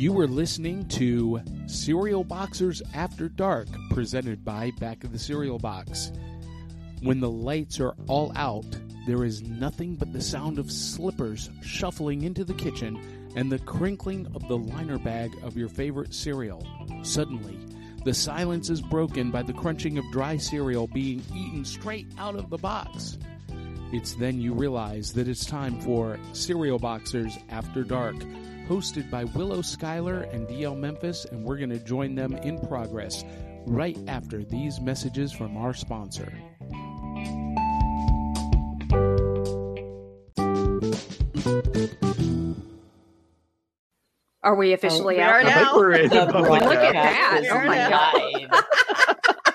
You were listening to Cereal Boxers After Dark, presented by Back of the Cereal Box. When the lights are all out, there is nothing but the sound of slippers shuffling into the kitchen and the crinkling of the liner bag of your favorite cereal. Suddenly, the silence is broken by the crunching of dry cereal being eaten straight out of the box. It's then you realize that it's time for Cereal Boxers After Dark, hosted by Willow Schuyler and DL Memphis, and we're going to join them in progress right after these messages from our sponsor. Are we officially oh, we out are now? now. I think we're in the The public Look at that. Oh my god.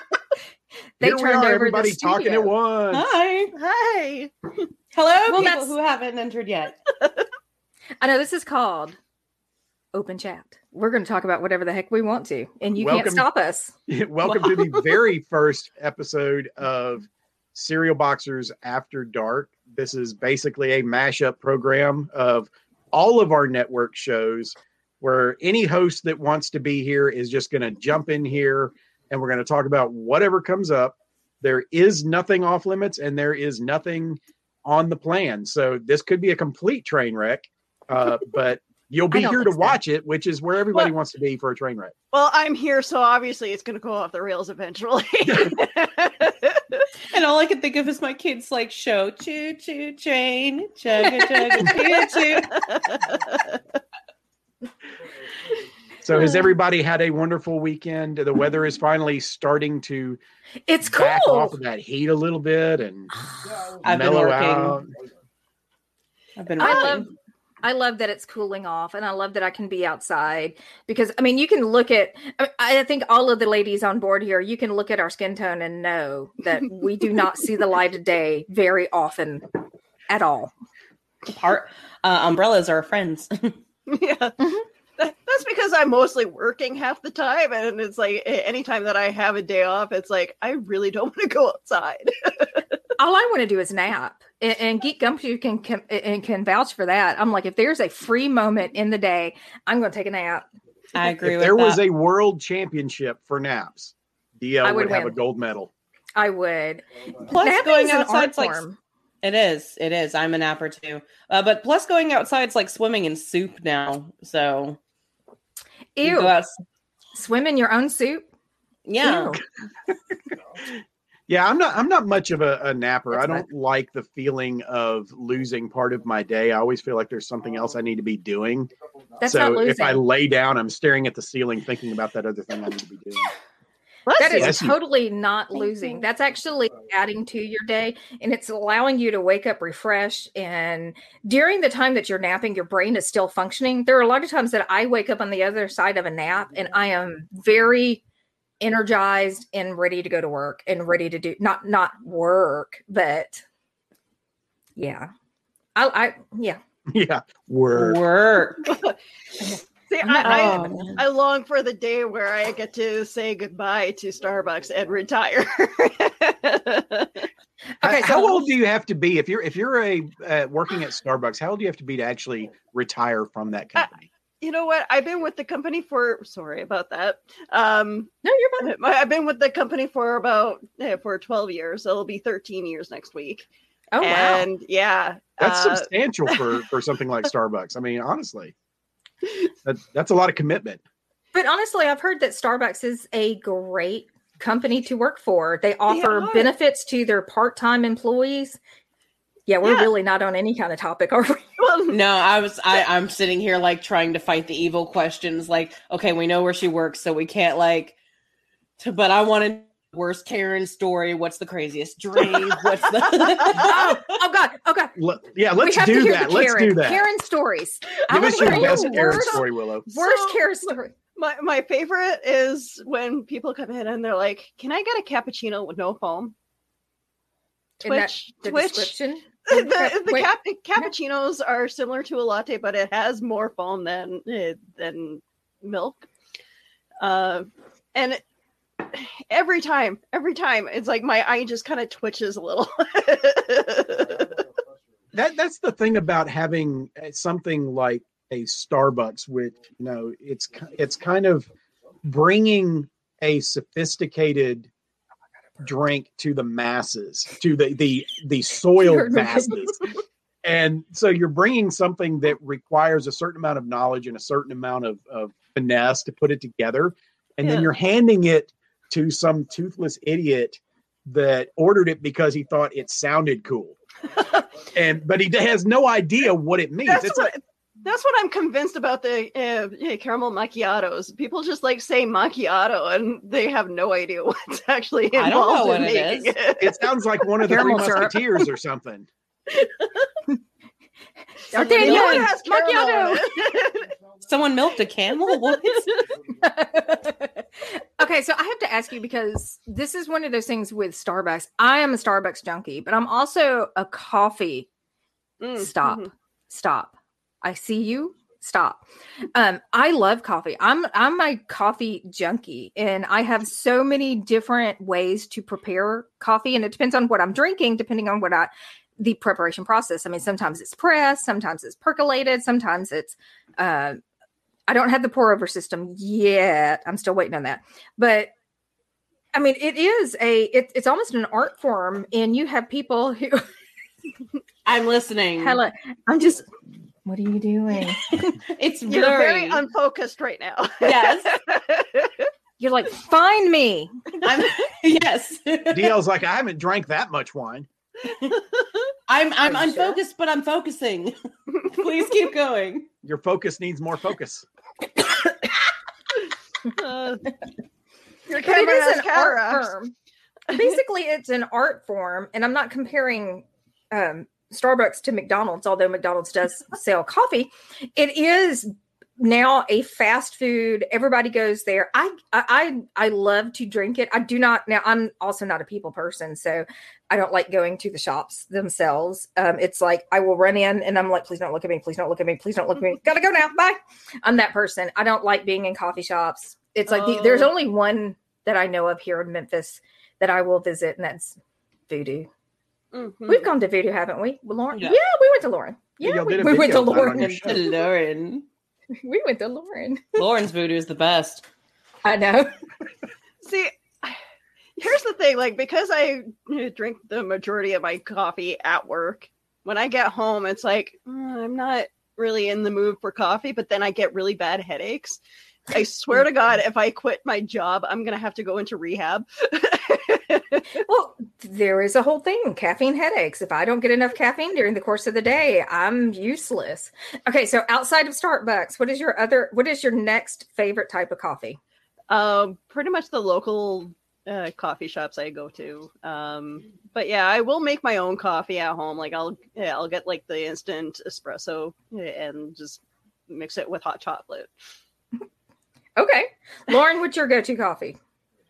They Here we turned are, over everybody the talking at once. Hi. Hi. Hello, Well, people that's- who haven't entered yet. I know this is called open chat. We're going to talk about whatever the heck we want to, and you Welcome. can't stop us. Welcome to the very first episode of Cereal Boxers After Dark. This is basically a mashup program of all of our network shows where any host that wants to be here is just going to jump in here and we're going to talk about whatever comes up. There is nothing off limits and there is nothing on the plan. So this could be a complete train wreck, uh, but you'll be here to think so. watch it, which is where everybody Well- wants to be for a train wreck. Well, I'm here, so obviously it's going to go off the rails eventually. And all I can think of is my kids like show choo choo train, chugga chugga choo choo. So has everybody had a wonderful weekend? The weather is finally starting to It's back cool. off of that heat a little bit and I've been mellow working. out. I've been I working. love I love that it's cooling off and I love that I can be outside because I mean you can look at I- I think all of the ladies on board here you can look at our skin tone and know that we do not see the light of day very often at all. Part uh, umbrellas are friends. yeah. Mhm. That- That's because I'm mostly working half the time, and it's like a- anytime that I have a day off, it's like I really don't want to go outside. All I want to do is nap. And, and Geek Gumshoe can, can and can vouch for that. I'm like, if there's a free moment in the day, I'm going to take a nap. I agree If with there was a world championship for naps, DL I would, would have a gold medal. I would. Plus, Napping's going an outside art like form. it is. It is. I'm a napper too. Uh, but plus, going outside's like swimming in soup now. So Ew. Swim in your own soup. yeah. Ew. Yeah, I'm not I'm not much of a, a napper. That's I don't like the feeling of losing part of my day. I always feel like there's something else I need to be doing. That's so not losing. if I lay down, I'm staring at the ceiling thinking about that other thing I need to be doing. Bless That you. is Bless you. totally not losing. That's actually adding to your day and it's allowing you to wake up refreshed. And during the time that you're napping, your brain is still functioning. There are a lot of times that I wake up on the other side of a nap and I am very energized and ready to go to work and ready to do not not work, but yeah. I I yeah. yeah, Work. Work. See, I'm I, Oh, I. I long for the day where I get to say goodbye to Starbucks and retire. Okay, how so- old do you have to be if you're if you're a uh, working at Starbucks? How old do you have to be to actually retire from that company? You know what? I've been with the company for sorry about that. Um, No, you're fine. I- I've been with the company for about eh, for 12 years. So it'll be 13 years next week. Oh wow. and yeah, That's uh, substantial for for something like Starbucks. I mean, honestly, that, that's a lot of commitment. But honestly, I've heard that Starbucks is a great company to work for. They offer are. benefits to their part-time employees. Yeah, we're Yeah. really not on any kind of topic, are we? Well, No, I was. I, I'm sitting here like trying to fight the evil questions. Like, okay, we know where she works, so we can't like. To, but I want to worst Karen story. What's the craziest dream? What's the? oh, oh God, oh God. Le- yeah, We let's have to do hear that. the Let's Karen, do that. Karen stories. I Give wanna us your hear best Karen story, Willow. Worst So- Karen story. my my favorite is when people come in and they're like, "Can I get a cappuccino with no foam?" In that- Twitch, the Twitch. Description. the the Wait. cap- cappuccinos are similar to a latte, but it has more foam than eh, than milk. Uh, and it- every time, every time, it's like my eye just kind of twitches a little. That that's the thing about having uh, something like a Starbucks, which you know it's it's kind of bringing a sophisticated drink to the masses, to the the the soiled masses. And so you're bringing something that requires a certain amount of knowledge and a certain amount of, of finesse to put it together. And Yeah. then you're handing it to some toothless idiot that ordered it because he thought it sounded cool. and but he has no idea what it means. That's It's what, like that's what I'm convinced about the uh, caramel macchiatos. People just like say macchiato and they have no idea what's actually I involved don't know in what it making it. it sounds like one of the three Caramel syrup. musketeers or something. D'Artagnan, You know it has macchiato. Someone milked a camel? What? okay, so I have to ask you because this is one of those things with Starbucks. I am a Starbucks junkie, but I'm also a coffee. Mm, Stop. mhm. Stop. I see you. Stop. Um, I love coffee. I'm I'm a coffee junkie, and I have so many different ways to prepare coffee, and it depends on what I'm drinking, depending on what I the preparation process. I mean, sometimes it's pressed, sometimes it's percolated, sometimes it's uh, I don't have the pour over system yet. I'm still waiting on that. But I mean, it is a it, it's almost an art form, and you have people who I'm listening. Hella, I'm just what are you doing? It's You're blurry. very unfocused right now. Yes. You're like, find me. I'm, yes. DL's like, I haven't drank that much wine. I'm I'm Are you sure? unfocused, but I'm focusing. Please keep going. Your focus needs more focus. Uh, your But it camera is has an art form. Basically, it's an art form, and I'm not comparing um, Starbucks to McDonald's, although McDonald's does sell coffee. It is now a fast food. Everybody goes there. I I I love to drink it. I do not now. I'm also not a people person, so I don't like going to the shops themselves. Um, it's like I will run in and I'm like, please don't look at me, please don't look at me, please don't look at me. Gotta go now. Bye. I'm that person. I don't like being in coffee shops. It's like the, there's Oh. only one that I know of here in Memphis that I will visit, and that's Voodoo. Mhm. We've gone to Voodoo, haven't we? Lauren. Yeah. Yeah. we went to Lauren. Yeah, Yeah, we, we went to video about it on Lauren. your show. Lauren. we went to Lauren. Lauren's voodoo is the best. I know. See, here's the thing like, because I drink the majority of my coffee at work, when I get home, it's like, "Mm, I'm not really in the mood for coffee, but then I get really bad headaches. I swear to God, if I quit my job, I'm going to have to go into rehab. Well, there is a whole thing caffeine headaches. If I don't get enough caffeine during the course of the day, I'm useless. Okay, so outside of Starbucks, what is your other, what is your next favorite type of coffee? um, pretty much the local uh, coffee shops I go to. Um, but yeah, I will make my own coffee at home. Like I'll, yeah, I'll get like the instant espresso and just mix it with hot chocolate. Okay. Lauren, what's your go to coffee?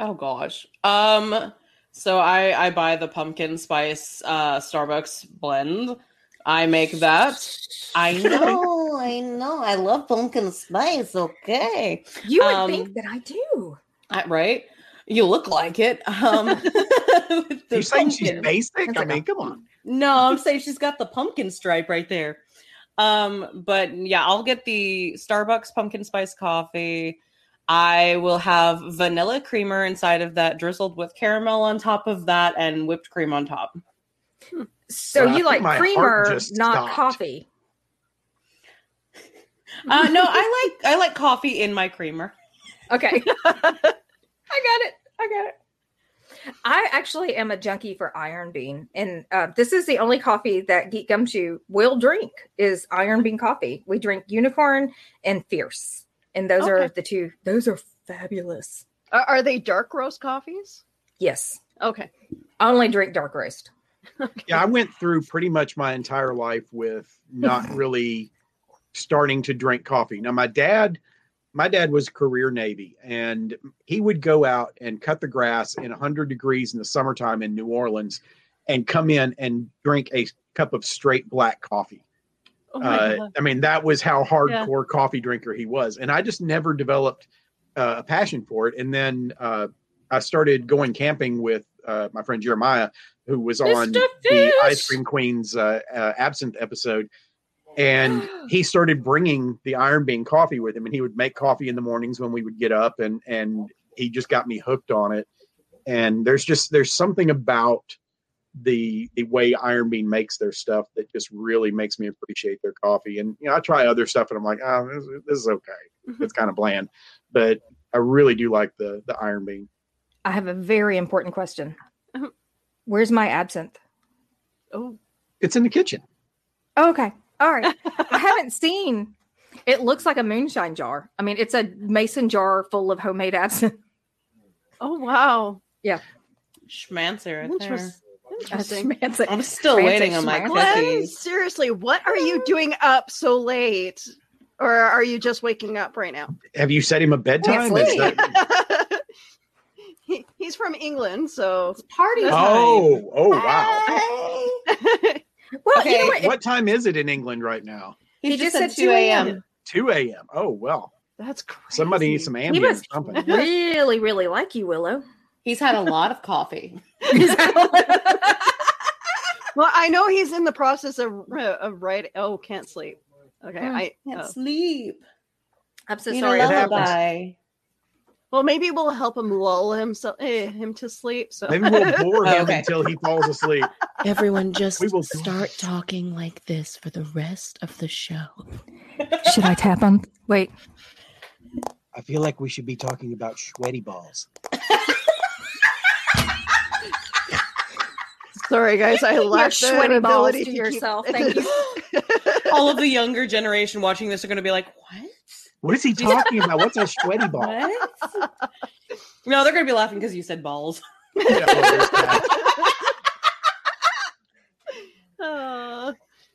Oh gosh. Um so I I buy the pumpkin spice uh Starbucks blend. I make that. I know, I know. I love pumpkin spice. Okay. You would Um, think that I do. I, right? You look like it. Um with the You saying she's basic? That's I like mean, a- come on. No, I'm saying she's got the pumpkin stripe right there. Um, but yeah, I'll get the Starbucks pumpkin spice coffee. I will have vanilla creamer inside of that, drizzled with caramel on top of that, and whipped cream on top. So Well, you like creamer, not stopped. coffee. Uh, no, I like I like coffee in my creamer. Okay. I got it. I got it. I actually am a junkie for Iron Bean, and uh, this is the only coffee that Geek Gumshoe will drink is Iron Bean coffee. We drink Unicorn and Fierce, and those are the two. Those are fabulous. Are, are they dark roast coffees? Yes, Okay. I only drink dark roast. Yeah, I went through pretty much my entire life with not really starting to drink coffee. Now, my dad, my dad was career Navy, and he would go out and cut the grass in 100 degrees in the summertime in New Orleans, and come in and drink a cup of straight black coffee. Oh Uh, I mean, that was how hardcore coffee drinker he was, and I just never developed uh, a passion for it. And then uh, I started going camping with uh, my friend Jeremiah, who was on Mr. the Ice Cream Queen's uh, uh, absinthe episode. and he started bringing the Iron Bean coffee with him, and he would make coffee in the mornings when we would get up, and and he just got me hooked on it. And there's just there's something about the the way Iron Bean makes their stuff that just really makes me appreciate their coffee. And you know, I try other stuff, and I'm like, oh, this, this is okay. Mm-hmm. It's kind of bland, but I really do like the the Iron Bean. I have a very important question. Where's my absinthe? Oh, It's in the kitchen. Oh, okay. All right. I haven't seen. It looks like a moonshine jar. I mean, it's a mason jar full of homemade absinthe. oh wow. Yeah, schmancer right there. Interest- Interesting. I'm still Fancy waiting on my schmancy. Cookies. seriously, what are you doing up so late? Or are you just waking up right now? Have you set him a bedtime? sleep. That- he, he's from England, so It's party time. oh, oh wow. Well, Okay, you know what? What time is it in England right now? He, He just, just said said 2 a.m. 2 a.m. Oh well. that's crazy. Somebody needs some He Ambien must or something. really, really like you, Willow. He's had a lot of coffee. Well, I know he's in the process of of writing. Oh, can't sleep. Okay, Hmm, I. Can't oh. sleep. I'm so Need sorry. a lullaby. Well, maybe we'll help him lull himself eh, him to sleep. So Maybe we'll bore him Okay. until he falls asleep. Everyone just We will- start talking like this for the rest of the show. Should I tap him? Wait. I feel like we should be talking about sweaty balls. Sorry, guys. I Your lack the sweaty balls ability to keep- yourself. Thank you. All of the younger generation watching this are going to be like, what? What is he talking about? What's a sweaty ball? What? no, they're going to be laughing because you said balls. Yeah, well, there's that.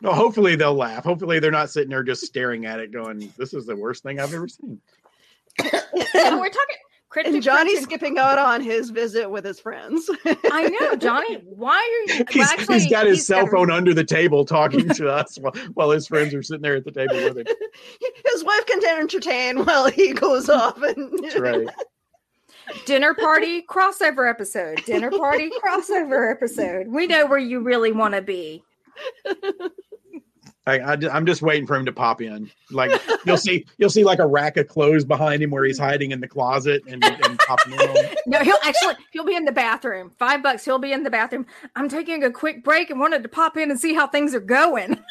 No, hopefully they'll laugh. Hopefully they're not sitting there just staring at it, going, "This is the worst thing I've ever seen." And we're talking cryptic and Johnny's cryptic- skipping out on his visit with his friends. I know, Johnny. Why are you? He's, well, actually, he's got his he's cell got a- phone under the table talking to us while, while his friends are sitting there at the table with him. his wife can entertain while he goes off and That's right. dinner party crossover episode. Dinner party crossover episode. We know where you really want to be. I, I, am just waiting for him to pop in. Like you'll see, you'll see like a rack of clothes behind him where he's hiding in the closet and, and popping in. No, he'll actually he'll be in the bathroom. Five bucks. He'll be in the bathroom. I'm taking a quick break and wanted to pop in and see how things are going.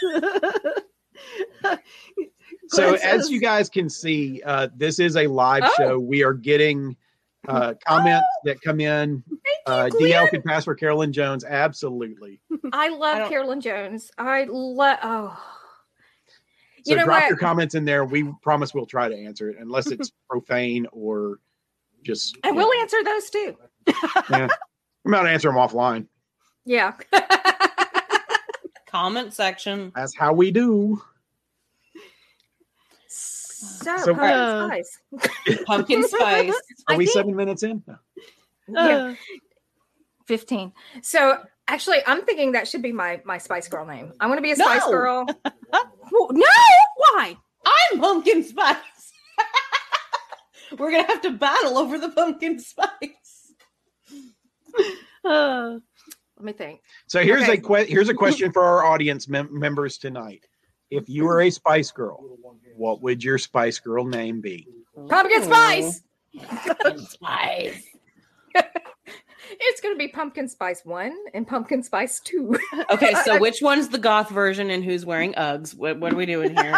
So Glenn as you guys can see, uh, this is a live Oh. show. We are getting uh, comments that come in. Uh, Glenn. DL could pass for Carolyn Jones. Absolutely. I love I Carolyn Jones. I love. Oh, So You know drop what? your comments in there. We promise we'll try to answer it, unless it's profane or just. I will answer those too. yeah. I'm about to answer them offline. Yeah. Comment section. That's how we do. So, So- pumpkin Uh, spice. Pumpkin spice. Are I we think- seven minutes in? No. Yeah. 15. So actually, I'm thinking that should be my my Spice Girl name. I want to be a Spice No. Girl. No, why? I'm pumpkin spice. We're going to have to battle over the pumpkin spice. Uh, Let me think. So here's Okay. a que- here's a question for our audience mem- members tonight. If you were a Spice Girl, what would your Spice Girl name be? Pumpkin Spice. Spice. It's going to be Pumpkin Spice 1 and Pumpkin Spice 2. Okay, so which one's the goth version and who's wearing Uggs? What, what are we doing here?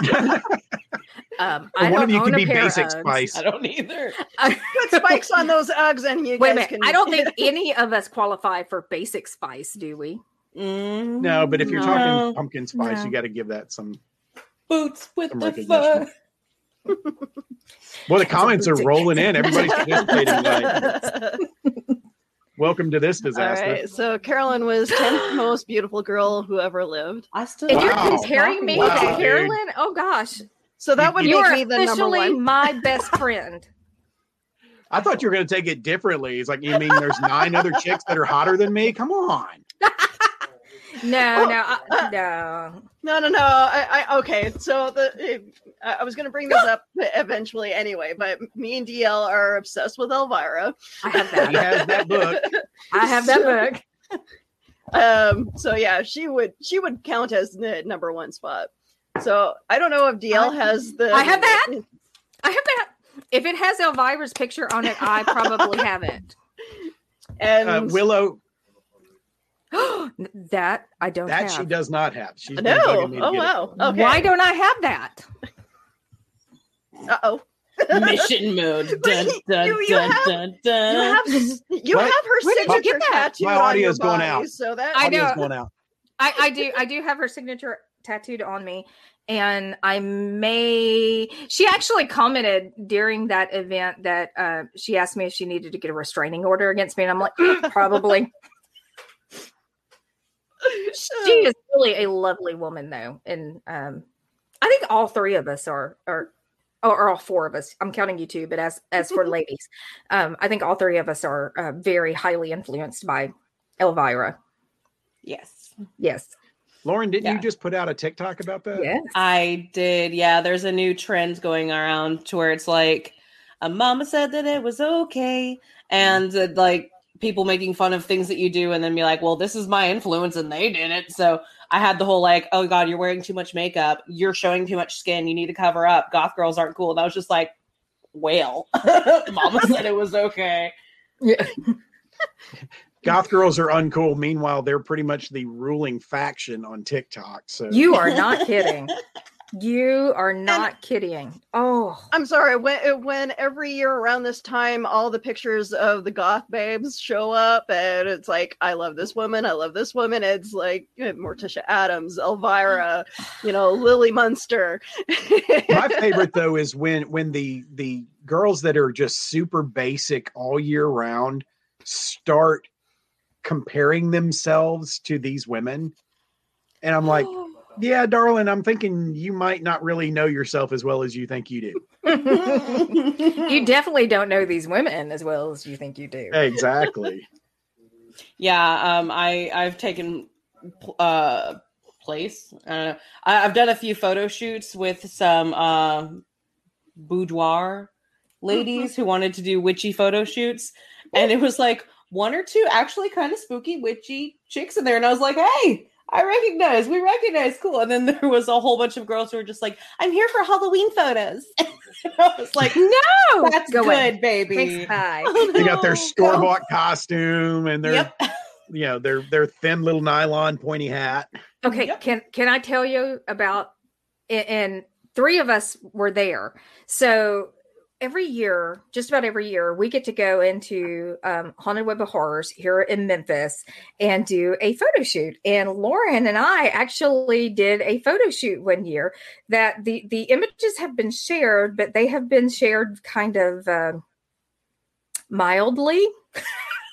Um, I one don't of you own could a be pair of basic Uggs. Spice. I don't either. put spikes on those Uggs and you Wait a guys minute. can. I don't think any of us qualify for basic spice, do we? Mm, No, but if you're no. talking pumpkin spice, No. you got to give that some. boots with Some the recognition. fur. Well, the comments are rolling in. Everybody's participating tonight. Welcome to this disaster. right, so Carolyn was 10th most beautiful girl who ever lived. I still. If Wow. you're comparing me Wow, to dude. Carolyn, oh gosh, So that would you make are me the number officially one. my best friend. I thought you were going to take it differently. It's like, you mean there's nine other chicks that are hotter than me? Come on. No, Oh, no, I, no. No, no, no. I, I okay. So the I I was going to bring this up eventually anyway, but me and DL are obsessed with Elvira. I have He that. has that book. I have that book. Um. So yeah, she would she would count as the number one spot. So I don't know if DL has the. I have that. I have that. If it has Elvira's picture on it, I probably have it. And Uh, Willow, that I don't that have. she does not have. She's been no. me Oh get it. wow. Okay. Why don't I have that? Uh oh. Mission mode. But Dun, you- you dun, have- dun, You have you What? have her Where did you signature get that? tattooed My on your audio's going body, out. So that I Audio's know. going out. I, I do I do have her signature tattooed on me and I may she actually commented during that event that uh, she asked me if she needed to get a restraining order against me and I'm like "Mm, probably she is really a lovely woman though and um I think all three of us are are or all four of us I'm counting you two but as as for ladies um I think all three of us are uh, very highly influenced by Elvira Yes. yes Lauren, didn't Yeah. you just put out a TikTok about that? yes I did. Yeah, there's a new trend going around to where it's like, a mama said that it was okay, and uh, like people making fun of things that you do, and then be like, well, this is my influence, and they did it. So I had the whole like, oh god, you're wearing too much makeup, you're showing too much skin, you need to cover up. Goth girls aren't cool. And I was just like, well, mama said it was okay. yeah Goth girls are uncool. Meanwhile, they're pretty much the ruling faction on TikTok. So You are not kidding. You are not kidding. Oh, I'm sorry. When when every year around this time, all the pictures of the goth babes show up, and it's like, I love this woman. I love this woman. It's like uh, Morticia Addams, Elvira, you know, Lily Munster. my favorite though is when when the the girls that are just super basic all year round start comparing themselves to these women and i'm like yeah darling i'm thinking you might not really know yourself as well as you think you do you definitely don't know these women as well as you think you do. exactly Yeah, um, I I've taken uh place. Uh, I, I've done a few photo shoots with some uh, boudoir ladies who wanted to do witchy photo shoots, and it was like one or two actually kind of spooky witchy chicks in there, and I was like, hey. I recognize, we recognize, cool. And then there was a whole bunch of girls who were just like, I'm here for Halloween photos. I was like, no, that's go good, away. baby. Thanks, bye. Oh, they got their No, store no. bought costume and their Yep. you know their their thin little nylon pointy hat Okay, Yep. can can I tell you about? And three of us were there. So every year, just about every year, we get to go into um, Haunted Web of Horrors here in Memphis and do a photo shoot. And Lauren and I actually did a photo shoot one year. That the the images have been shared, but they have been shared kind of um mildly.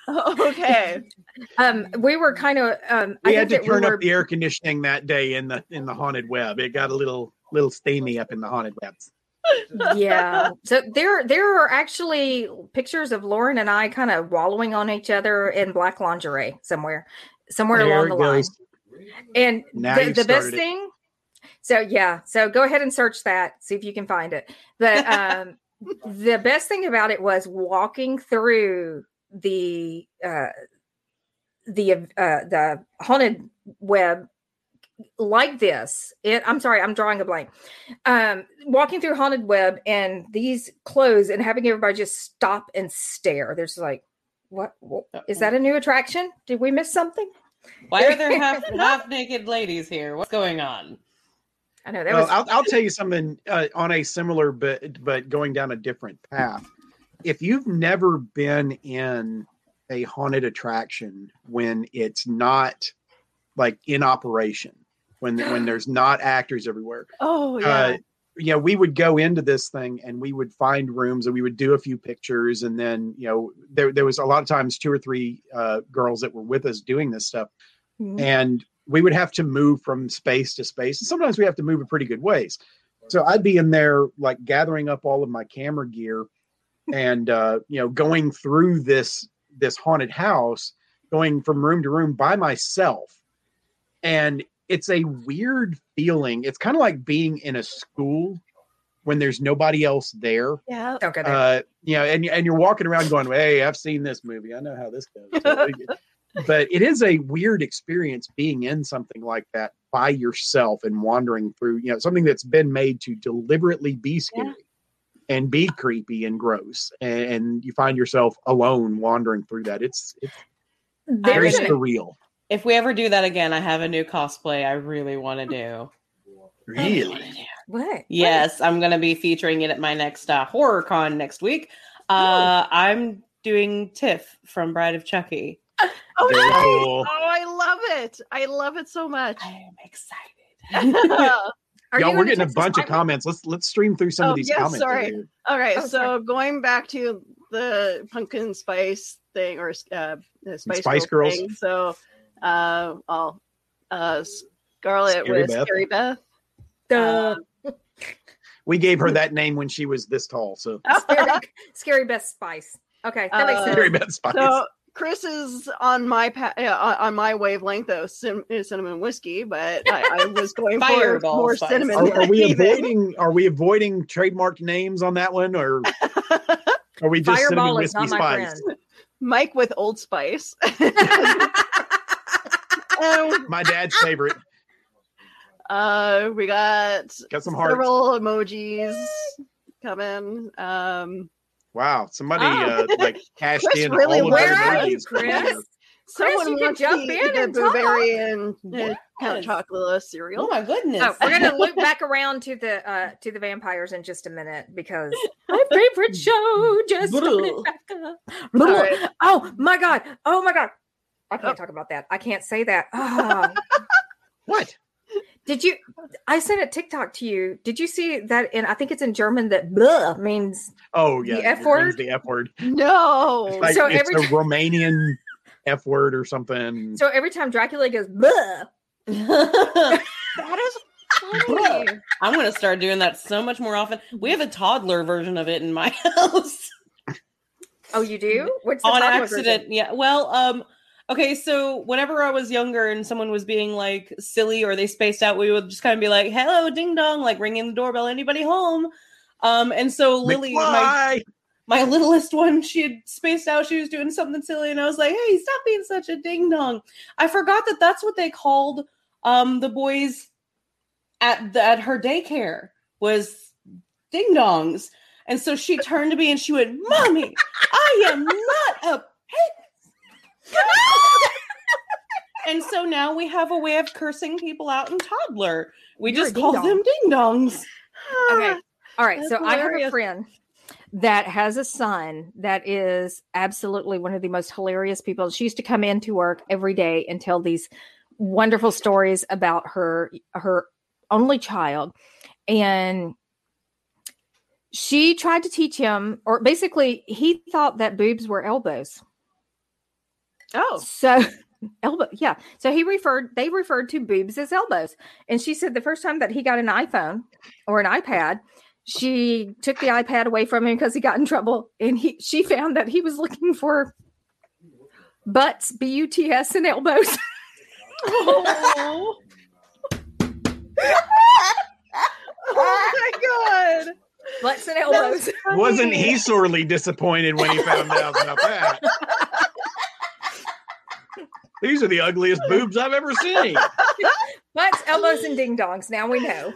okay. Um, we were kind of um, we I had to that we turn were- up the air conditioning that day in the in the haunted web it got a little little steamy up in the haunted webs yeah. So there there are actually pictures of lauren and i kind of wallowing on each other in black lingerie somewhere somewhere There along the line. and Now the, the best it. thing so yeah so go ahead and search that see if you can find it. But um the best thing about it was walking through the uh the uh the haunted web like this it i'm sorry i'm drawing a blank um walking through haunted web and these clothes and having everybody just stop and stare there's like what, what is that a new attraction did we miss something Why are there half half naked ladies here? What's going on? i know that Well, was I'll, I'll tell you something uh, on a similar but but going down a different path. If you've never been in a haunted attraction when it's not like in operation, when when there's not actors everywhere, Oh yeah. uh, you know, we would go into this thing and we would find rooms and we would do a few pictures, and then you know, there there was a lot of times two or three uh, girls that were with us doing this stuff Mhm. and we would have to move from space to space. And sometimes we have to move a pretty good ways. So I'd be in there like gathering up all of my camera gear and uh, you know, going through this this haunted house, going from room to room by myself. And it's a weird feeling. It's kind of like being in a school when there's nobody else there. yeah. don't go there Uh, you know, and and you're walking around going, "Hey, I've seen this movie. I know how this goes." So, but it is a weird experience being in something like that by yourself and wandering through, you know, something that's been made to deliberately be scary and be creepy and gross. And, and you find yourself alone wandering through that. It's it's very There's an, surreal. If we ever do that again, I have a new cosplay I really want to do. Really? what? Yes, I'm going to be featuring it at my next uh, horror con next week. Uh, I'm doing Tiff from Bride of Chucky. Oh, nice. cool. oh, I love it. I love it so much. I am excited. Are Y'all, we're getting a bunch of comments. Let's let's stream through some Oh, of these yes, comments. sorry. here. All right, Oh, so sorry. going back to the pumpkin spice thing or uh, the spice, Spice Girls. Girls. Thing. So, uh, well, uh, Scarlet Scary was Beth. Scary Beth. Duh. We gave her that name when she was this tall. So scary, scary best spice. Okay, that makes Uh, sense. Scary Beth Spice. So Chris is on my pa- uh, on on my wavelength of cin- uh, cinnamon whiskey, but I, I was going for more spice. cinnamon. are, are we even. avoiding are we avoiding trademark names on that one or are we just cinnamon Fireball is whiskey not my spice? friend. Mike with Old Spice. My dad's favorite. uh, we got Got some hearts. several emojis coming. Um, Wow, somebody Oh. uh, like cashed Chris in really all of Where their are you, emojis. Chris? someone you can wants jump the, in the and talk. blueberry and count Yes. chocolate Oh my goodness. Oh, we're gonna loop back around to the uh to the vampires in just a minute because my favorite show just started back up. Sorry. Oh my god! Oh my god! I can't Oh. talk about that. I can't say that. Ah. What? Did you? I sent a TikTok to you. Did you see that? And I think it's in German that "blah" means. Oh yeah, The F word? The F word. No. Like, So it's every a Romanian F word or something. So every time Dracula goes "blah," that is funny. I'm going to start doing that so much more often. We have a toddler version of it in my house. oh, you do? What's the on accident. version? Yeah. Well, um, okay. So whenever I was younger and someone was being like silly or they spaced out, we would just kind of be like, "Hello, ding dong!" Like ringing the doorbell. Anybody home? Um, and so Lily, my McFly! my littlest one, she had spaced out. She was doing something silly, and I was like, "Hey, stop being such a ding dong." I forgot that that's what they called um the boys at the, at her daycare was ding dongs. And so she turned to me and she went, "Mommy, I am not a pig." and so now we have a way of cursing people out in toddler. We You're just call ding-dong. them ding dongs. Okay. All right. That's so I have a friend that has a son that is absolutely one of the most hilarious people. She used to come into work every day and tell these wonderful stories about her her only child and she tried to teach him or basically he thought that boobs were elbows Oh, so elbow, yeah. So he referred they referred to boobs as elbows. And she said the first time that he got an iPhone or an iPad, she took the iPad away from him because he got in trouble. And he she found that he was looking for butts, B U T S and elbows. oh. oh my god. butts and elbows. Wasn't he sorely disappointed when he found out about that? These are the ugliest boobs I've ever seen. butts, elbows, and ding dongs. Now we know.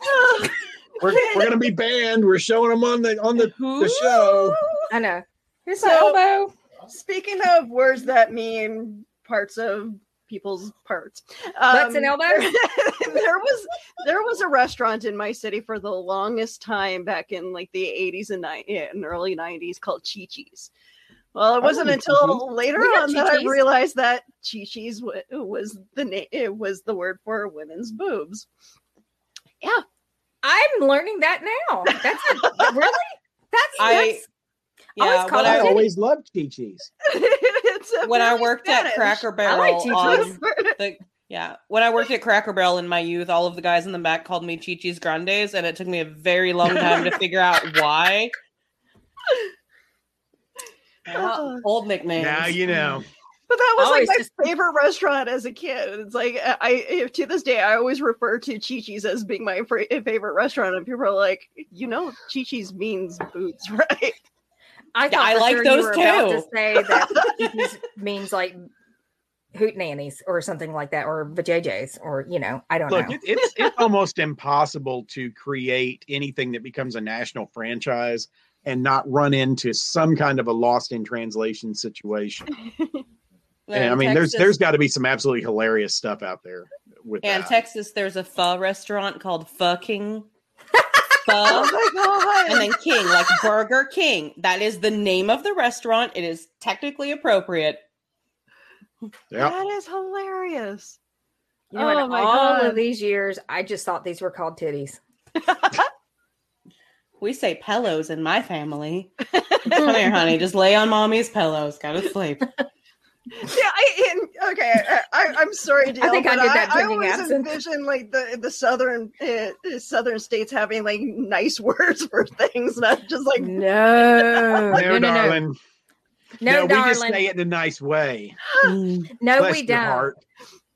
We're, we're gonna be banned. We're showing them on the on the, the show. I know. Here's my elbow. Speaking of words that mean parts of people's parts, Butts and um, elbows? there was there was a restaurant in my city for the longest time back in like the 80s and, ni- yeah, and early 90s called Chi Chi's. Well, it wasn't remember until later We got on that I realized that Chi Chi's wa- was the name. It was the word for women's boobs. Yeah, I'm learning that now. That's a, really? That's, I- that's Yeah, Always when I it- I, always loved Chi Chi's. It's a when I very worked at Spanish. Cracker I like Barrel, um, the, yeah, when I worked at Cracker Barrel in my youth, all of the guys in the back called me Chi Chi's Grandes, and it took me a very long time to figure out why. Yeah, oh, old nicknames. Now you know. But that was Always like my just- favorite restaurant as a kid. It's like I, I to this day I always refer to Chi Chi's as being my fra- favorite restaurant, and people are like, you know, Chi Chi's means boots, right? I Yeah, thought I like sure those you were about too. to say that Chi-Chi's means like hoot nannies or something like that, or vajayjays, or you know, I don't Look, know. it, it's it's almost impossible to create anything that becomes a national franchise and not run into some kind of a lost in translation situation. And, I mean, there's there's got to be some absolutely hilarious stuff out there with and that. Texas, there's a pho restaurant called Fucking. Pho. Oh my god! and then King, like Burger King. That is the name of the restaurant. It is technically appropriate. yeah. That is hilarious. You know, oh in my all god! of these years, I just thought these were called titties. We say pillows in my family. Come here, honey. Just lay on mommy's pillows. Go to sleep. yeah, I, and, okay. I, I, I'm sorry, DL, I think I did that I, drinking always absinthe. envision like the the southern uh, southern states having like nice words for things, not just like No, No, no, no, no, darling. no, we just say it in a nice way. no, Bless we don't.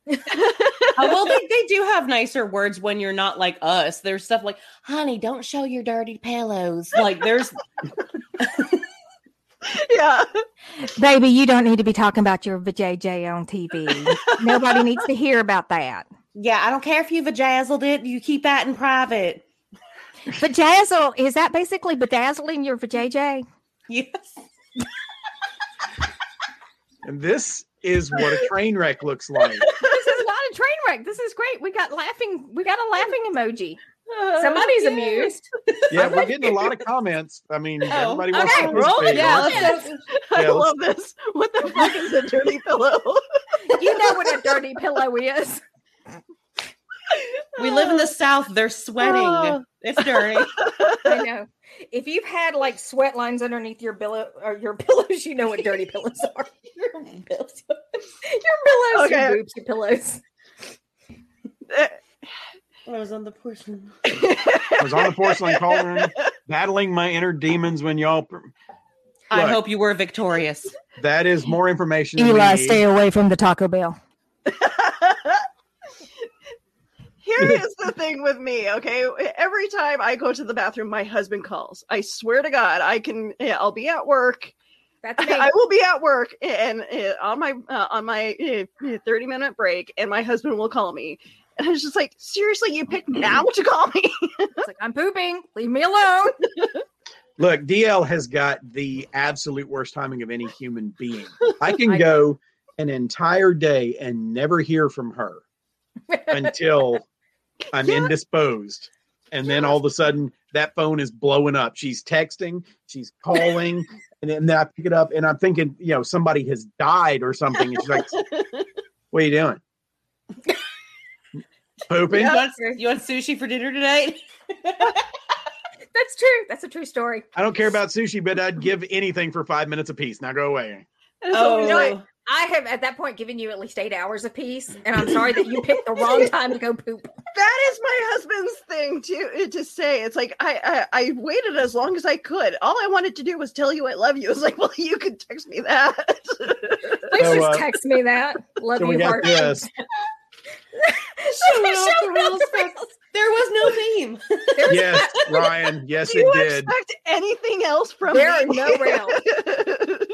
Heart. Oh, well, they, they do have nicer words when you're not like us. There's stuff like, honey, don't show your dirty pillows. Like, there's yeah. Baby, you don't need to be talking about your vajayjay on TV. Nobody needs to hear about that. Yeah, I don't care if you vajazzled it. You keep that in private. Vajazzle, is that basically bedazzling your vajayjay? Yes. And this is what a train wreck looks like. This is not a train wreck. This is great. We got laughing. We got a laughing emoji. Somebody's Yeah. amused. Yeah, we're getting a lot of comments. I mean, Oh, everybody wants okay, to roll participate. it. Yeah, Yeah, let's. I Yeah, let's- love this. What the fuck is a dirty pillow? You know what a dirty pillow is. We live in the oh. South. They're sweating. Oh. It's dirty. I know. If you've had like sweat lines underneath your pillow or your pillows, you know what dirty pillows are. Your pillows. Your pillows, Okay. your boobs, your pillows. I was on the porcelain. I was on the porcelain cauldron, battling my inner demons when y'all. pr- I hope you were victorious. That is more information. Eli, need. stay away from the Taco Bell. Here is the thing with me, okay? Every time I go to the bathroom, my husband calls. I swear to God, I can. yeah, I'll be at work. That's me. I will be at work and uh, on my uh, on my uh, thirty minute break, and my husband will call me. And I was just like, seriously, you picked now to call me? It's like I'm pooping. Leave me alone. Look, DL has got the absolute worst timing of any human being. I can I- go an entire day and never hear from her until I'm Yeah. indisposed. And then all of a sudden, that phone is blowing up. She's texting, she's calling, and then I pick it up and I'm thinking, you know, somebody has died or something. And she's like, What are you doing? Pooping? You, want, you want sushi for dinner tonight? That's true. That's a true story. I don't care about sushi, but I'd give anything for five minutes apiece. Now go away. So, you know what? I have at that point given you at least eight hours apiece, and I'm sorry that you picked the wrong time to go poop. that is my husband's thing to to say. It's like I, I I waited as long as I could. All I wanted to do was tell you I love you. It's like, well, you could text me that. Please So, just uh, text me that. Love So we you, got heart. this. Showing off the real stuff. There was no theme. There's, Yes, Ryan. Yes, do it you did. expect anything else from There are me? no rails.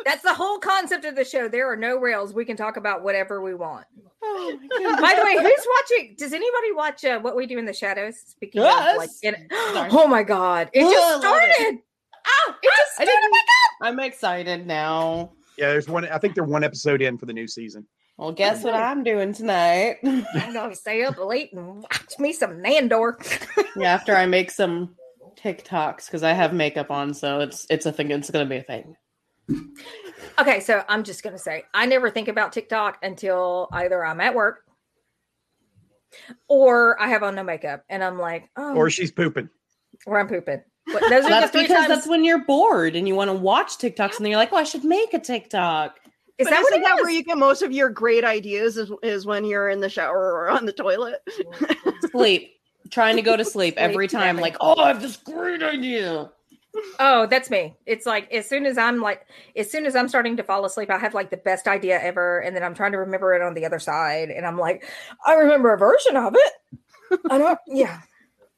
That's the whole concept of the show. There are no rails. We can talk about whatever we want. Oh my. By the way, who's watching? Does anybody watch uh, What We Do in the Shadows? Speaking Us. of, like, it, oh my god, it Oh, just I love it. started. Oh, it just I started. didn't- I'm excited now. Yeah, there's one. I think they're one episode in for the new season. Well, guess what I'm doing tonight? I'm gonna stay up late and watch me some Nandor. Yeah, After I make some TikToks because I have makeup on, so it's it's a thing. It's gonna be a thing. Okay, so I'm just gonna say I never think about TikTok until either I'm at work or I have on no makeup, and I'm like, oh, Or she's pooping. or I'm pooping. But those are That's the three because times. that's when you're bored and you want to watch TikToks, and then you're like, "Oh, I should make a TikTok." is But that what isn't it that is? where you get most of your great ideas? Is, is when you're in the shower or on the toilet? Sleep, trying to go to sleep Sleep every time. Like, oh, I have this great idea. Oh, that's me. It's like as soon as I'm like, as soon as I'm starting to fall asleep, I have like the best idea ever, and then I'm trying to remember it on the other side, and I'm like, I remember a version of it. I don't. Yeah,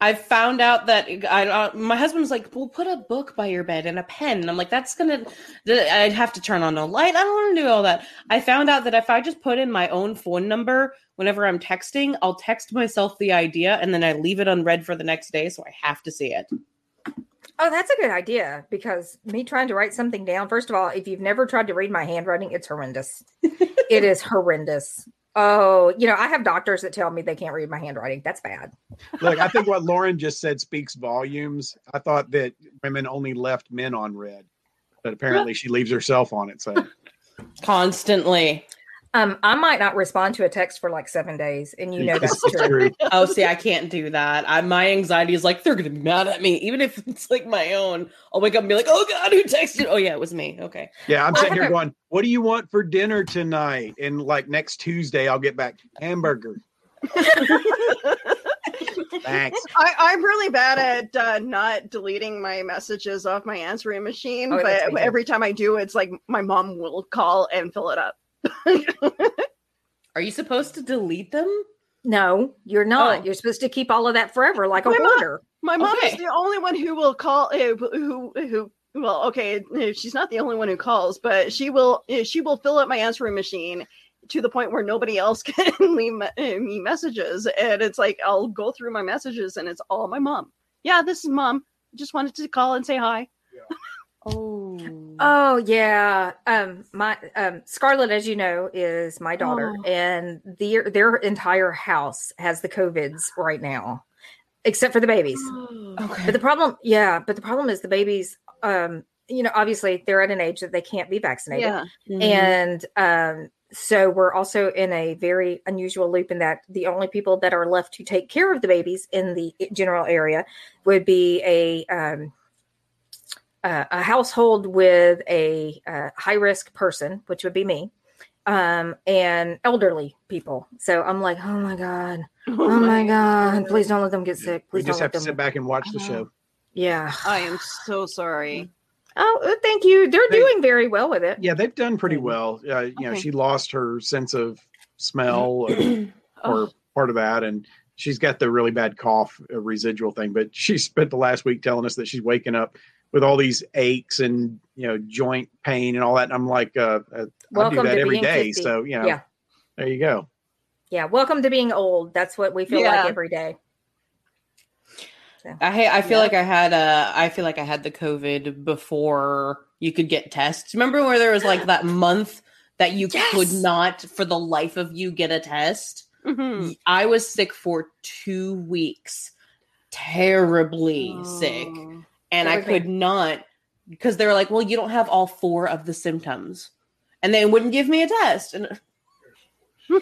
I found out that I uh, my husband was like, "Well, put a book by your bed and a pen." And I'm like, "That's gonna." I'd have to turn on a light. I don't want to do all that. I found out that if I just put in my own phone number whenever I'm texting, I'll text myself the idea and then I leave it unread for the next day, so I have to see it. Oh, that's a good idea because me trying to write something down, first of all, if you've never tried to read my handwriting, it's horrendous. it is horrendous. Oh, you know, I have doctors that tell me they can't read my handwriting. That's bad. Look, I think what Lauren just said speaks volumes. I thought that women only left men on red, but apparently she leaves herself on it. So Constantly. Um, I might not respond to a text for like seven days, and you know that's true. true. Oh, see, I can't do that. I, my anxiety is like they're gonna be mad at me, even if it's like my own. I'll wake up and be like, "Oh God, who texted?" Oh yeah, it was me. Okay. Yeah, I'm I sitting here going, "What do you want for dinner tonight?" And like next Tuesday, I'll get back hamburger. Thanks. I, I'm really bad at uh, not deleting my messages off my answering machine, Oh, but every time I do, it's like my mom will call and fill it up. Are you supposed to delete them? No, you're not. Oh. You're supposed to keep all of that forever, like a My mom- hoarder. My mom Okay. is the only one who will call. Uh, who who? Well, okay, uh, she's not the only one who calls, but she will. uh, She will fill up my answering machine to the point where nobody else can leave me, uh, me messages, and it's like I'll go through my messages, and it's all my mom. Yeah, this is mom. Just wanted to call and say hi. Oh. Oh yeah. Um my um Scarlett, as you know, is my daughter, Oh. and their their entire house has the COVIDs right now. Except for the babies. Okay. But the problem, yeah, but the problem is the babies, um, you know, obviously they're at an age that they can't be vaccinated. Yeah, Mhm. And um, so we're also in a very unusual loop in that the only people that are left to take care of the babies in the general area would be a um, uh, a household with a uh, high risk person, which would be me, um, and elderly people. So I'm like, oh my god, oh my god, please don't let them get sick. We Please just have to them. sit back and watch the Oh. show. Yeah. I am so sorry. Oh, uh, thank you. They're They- doing very well with it. Yeah, they've done pretty well. Uh, you know, she lost her sense of smell or, or Oh, part of that, and she's got the really bad cough uh, residual thing. But she spent the last week telling us that she's waking up with all these aches and you know joint pain and all that. And I'm like, uh, uh, I do that to every being day. 50. So you know, Yeah. there you go. Yeah. Welcome to being old. That's what we feel Yeah. like every day. I ha- I feel Yeah. like I had uh I feel like I had the COVID before you could get tests. Remember where there was like that month that you Yes! could not for the life of you get a test? mhm. I was sick for 2 weeks. Terribly sick. And I was me. could not because they were like, "Well, you don't have all four of the symptoms." And they wouldn't give me a test. And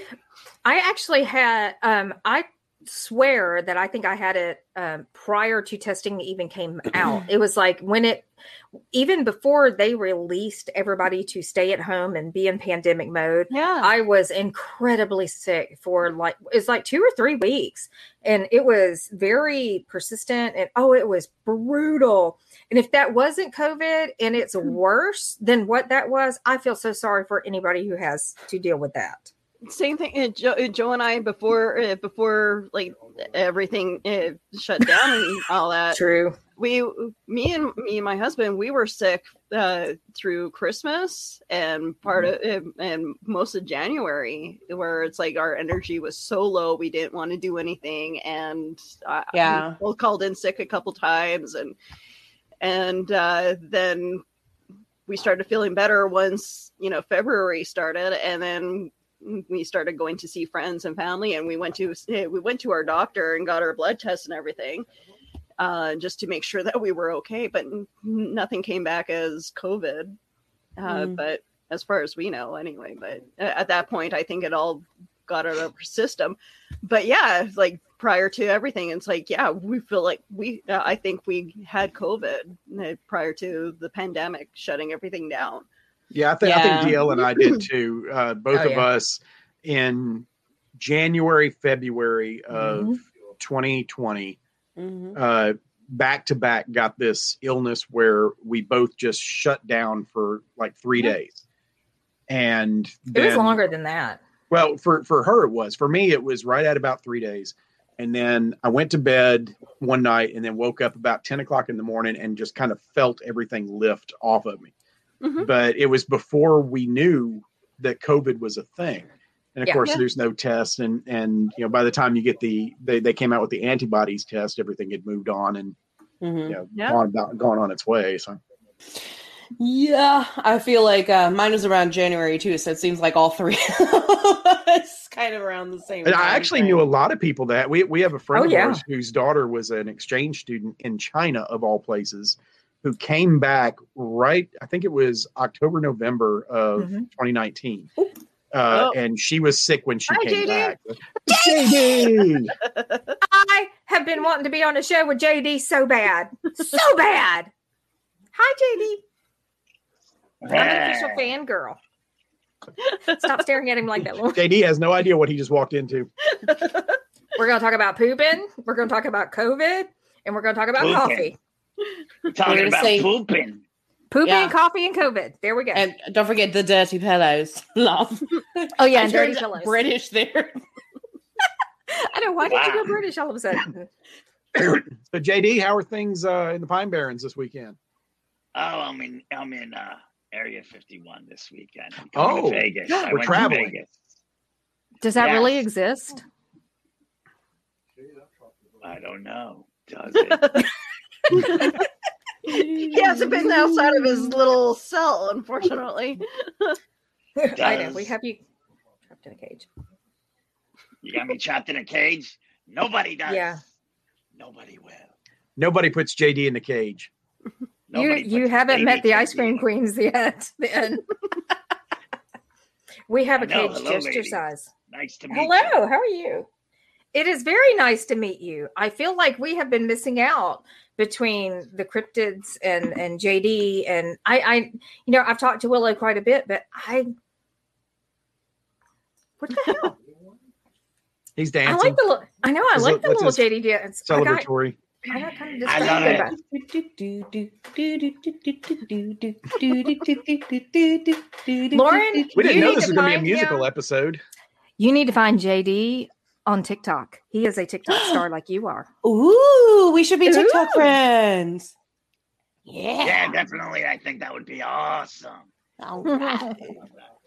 I actually had, um, I swear that I think I had it um, prior to testing even came out. it was like when it, even before they released everybody to stay at home and be in pandemic mode, Yeah. I was incredibly sick for like it's like two or three weeks, and it was very persistent. And oh, it was brutal. And if that wasn't COVID and it's worse than what that was, I feel so sorry for anybody who has to deal with that. Same thing uh, joe, uh, joe and i before uh, before like everything uh, shut down and all that True. we me and me and my husband we were sick uh through christmas and part of uh, and most of january where it's like our energy was so low we didn't want to do anything and uh, Yeah. we called in sick a couple times and and uh then we started feeling better once you know february started and then we started going to see friends and family and we went to we went to our doctor and got our blood tests and everything uh, just to make sure that we were okay but nothing came back as covid uh, Mm. but as far as we know anyway but at that point i think it all got out of our system but yeah like prior to everything it's like yeah we feel like we uh, i think we had covid uh, prior to the pandemic shutting everything down Yeah, I think I think DL and I did too. Uh, both Oh, of yeah. us in January, February of Mm-hmm. 2020, Mhm. uh, back to back, got this illness where we both just shut down for like three Yeah. days. And It was longer than that. Well, for for her it was. For me, it was right at about three days. And then I went to bed one night and then woke up about 10 o'clock in the morning and just kind of felt everything lift off of me. Mhm. But it was before we knew that COVID was a thing. And of Yeah. course, Yeah. there's no test. And, and, you know, by the time you get the, they, they came out with the antibodies test, everything had moved on and, Mhm. you know, Yeah. gone about, gone on its way. So Yeah, I feel like uh, mine was around January too, so it seems like all three it's kind of around the same. And I actually frame. knew a lot of people that we we have a friend Oh, of yeah. ours whose daughter was an exchange student in China of all places, who came back right. I think it was October November of Mhm. 2019, uh, Oh. and she was sick when she Hi, came JD. back. JD, I have been wanting to be on a show with JD so bad, so bad. Hi, JD. I'm an official fangirl. Stop staring at him like that. Lauren. JD has no idea what he just walked into. We're going to talk about pooping. We're going to talk about COVID, and we're going to talk about coffee. We're talking about say- pooping. Pooping, Yeah. coffee, and COVID. There we go. And don't forget the dirty pillows. Love. oh yeah, and dirty pillows. British there. I know. Why did you go British all of a sudden? So JD, how are things uh, in the Pine Barrens this weekend? Oh, I'm in I'm in uh, Area 51 this weekend. Oh, to Vegas. yeah, I we're went traveling. To Vegas. Does that really exist? I don't know. Does it? he hasn't been outside of his little cell, unfortunately. I know. We have you trapped in a cage. you got me trapped in a cage? Nobody does. Yeah. Nobody will. Nobody puts JD in the cage. Nobody you you haven't baby met the ice cream queens yet. Then we have a know, cage hello, just your size. Nice to meet Hello, you. how are you? It is very nice to meet you. I feel like we have been missing out between the cryptids and and JD and I I you know I've talked to Willow quite a bit, but I what the hell? He's dancing. I dancing. like the little I know I His like li- the what's little JD dance. I got, celebratory. I got kind of I love disgusted it. by Lauren. We didn't you know this to was going to be a musical him- episode. You need to find JD on TikTok. He is a TikTok star like you are. Ooh, we should be TikTok Ooh. friends. Yeah, Yeah, definitely. I think that would be awesome. All right.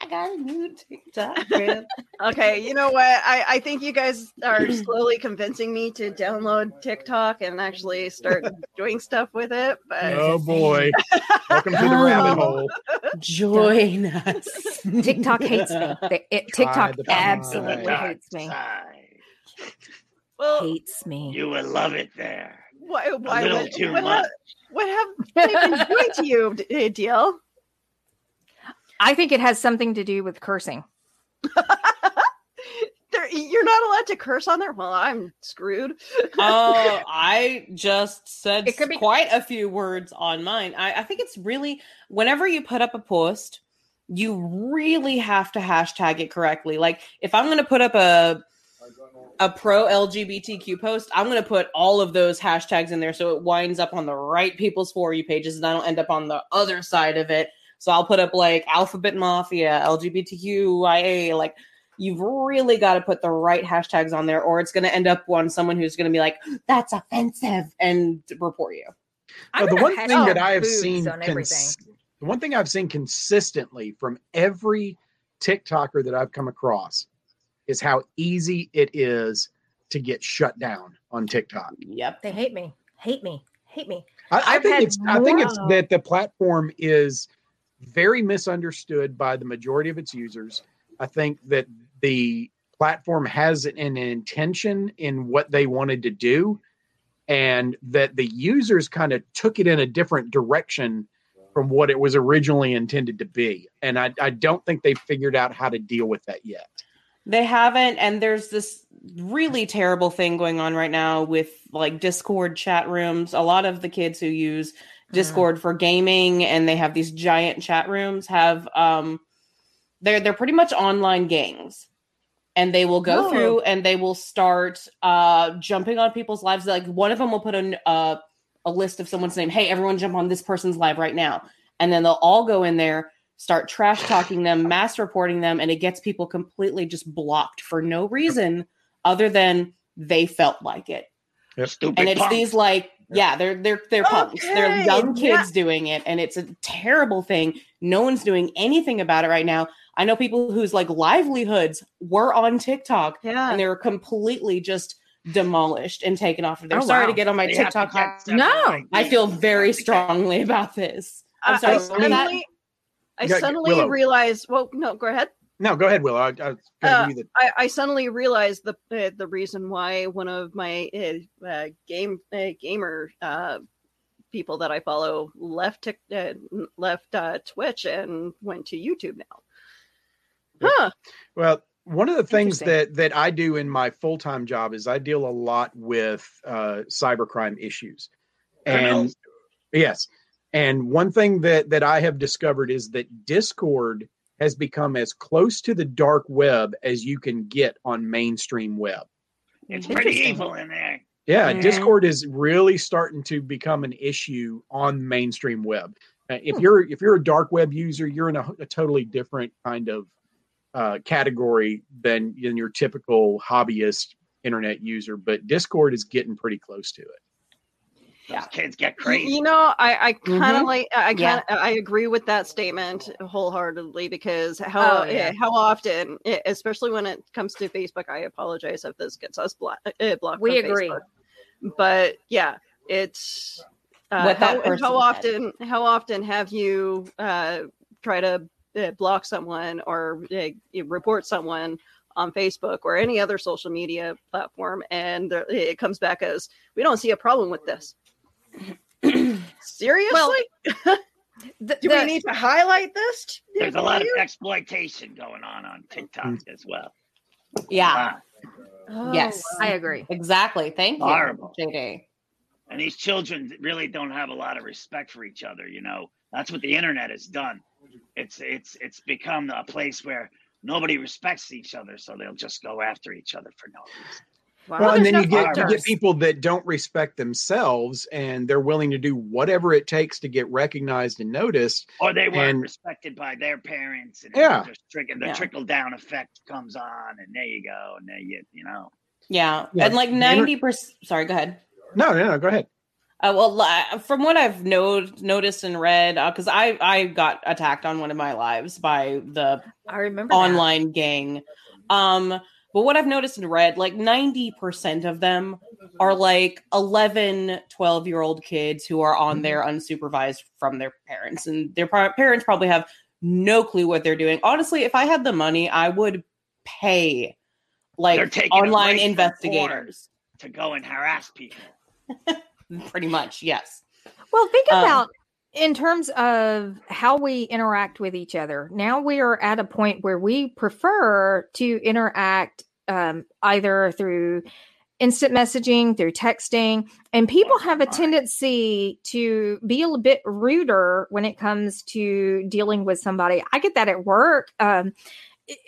I got a new TikTok. Okay, you know what? I, I think you guys are slowly convincing me to download TikTok and actually start doing stuff with it. But Oh boy. Welcome to the rabbit hole. Join us. TikTok hates me. They- it- TikTok absolutely hates me. side. Well, Hates me. You would love it there. why, why little what, too what, much. have, what have they been doing to you, D- uh, DL? I think it has something to do with cursing. You're not allowed to curse on there. Well, I'm screwed. Oh, I just said It could be- quite a few words on mine. I, I think it's really whenever you put up a post, you really have to hashtag it correctly. Like if I'm going to put up a a pro LGBTQ post, I'm going to put all of those hashtags in there so it winds up on the right people's for you pages and I don't end up on the other side of it. So I'll put up like Alphabet Mafia, LGBTQIA, like you've really got to put the right hashtags on there or it's going to end up on someone who's going to be like that's offensive and report you I'm the one thing that I have seen, on cons- the one thing I've seen consistently from every TikToker that I've come across is how easy it is to get shut down on TikTok. yep They hate me. Hate me. Hate me. I, I think had it's I think it's that the platform is very misunderstood by the majority of its users. I think that the platform has an intention in what they wanted to do, and that the users kind of took it in a different direction from what it was originally intended to be. And I, I don't think they figured out how to deal with that yet. They haven't and there's this really terrible thing going on right now with like discord chat rooms. A lot of the kids who use discord for gaming and they have these giant chat rooms have um they're they're pretty much online gangs. And they will go Oh. through and they will start uh jumping on people's lives. Like one of them will put a uh, a list of someone's name. Hey everyone jump on this person's live right now. And then they'll all go in there start trash talking them mass reporting them and it gets people completely just blocked for no reason other than they felt like it. Stupid and it's punks. these like yeah they're they're they're punks they're young kids yeah. doing it and it's a terrible thing no one's doing anything about it right now i know people whose like livelihoods were on tiktok Yeah. and they were completely just demolished and taken off of there Oh, sorry wow. to get on my They tiktok get high. separate No. i feel very have to get- strongly about this i'm I, sorry I what was that? suddenly, I Yeah, suddenly Willow. realized. Well, no, go ahead. No, go ahead, Will. I, I Uh, the I, I suddenly realized the uh, the reason why one of my uh, uh, game uh, gamer uh, people that I follow left Tik uh, left uh, Twitch and went to YouTube now. Yep. Huh? Well, one of the things that that I do in my full time job is I deal a lot with uh, cybercrime issues, and yes, and one thing that that I have discovered is that Discord has become as close to the dark web as you can get on mainstream web. It's pretty evil in there. Yeah. Discord is really starting to become an issue on mainstream web. Uh, if Hmm. you're if you're a dark web user, you're in a, a totally different kind of uh, category than than your typical hobbyist internet user. But Discord is getting pretty close to it. Those Yeah. kids get crazy. You know, I, I kind of Mhm. like I Yeah. kind of I agree with that statement wholeheartedly because how Oh, yeah. eh, how often, eh, especially when it comes to Facebook, I apologize if this gets us blo- uh, blocked. We agree. Facebook. but yeah, it's uh, What that how, person how said. often how often have you uh, try to uh, block someone or uh, report someone on Facebook or any other social media platform, and there- it comes back as we don't see a problem with this. Seriously? The- Do the- we need to highlight this? There's a lot of exploitation going on on TikTok mm. as well. yeah Wow. Oh, yes I agree. exactly thank you Horrible. jd And these children really don't have a lot of respect for each other. You know, that's what the internet has done. It's it's it's become a place where nobody respects each other, so they'll just go after each other for no reason. Wow. Well, and then no you get you get people that don't respect themselves and they're willing to do whatever it takes to get recognized and noticed. Or they weren't And- respected by their parents, and Yeah. just trickle, the Yeah. trickle down effect comes on, and there you go, and there you you know. yeah. Yeah, and like 90% sorry go ahead No, no, no. Go ahead. Uh, well, from what I've no- noticed and read, because I I got attacked on one of my lives by the I remember that. online gang. Um, but what I've noticed and read, like 90% of them are like 11, 12 year old kids who are on there unsupervised from their parents. And their parents probably have no clue what they're doing. Honestly, if I had the money, I would pay like online investigators. To go and harass people. Pretty much, yes. Well, think Um, about in terms of how we interact with each other. Now we are at a point where we prefer to interact um, either through instant messaging, through texting, and people have a tendency to be a little bit ruder when it comes to dealing with somebody. I get that at work. Um,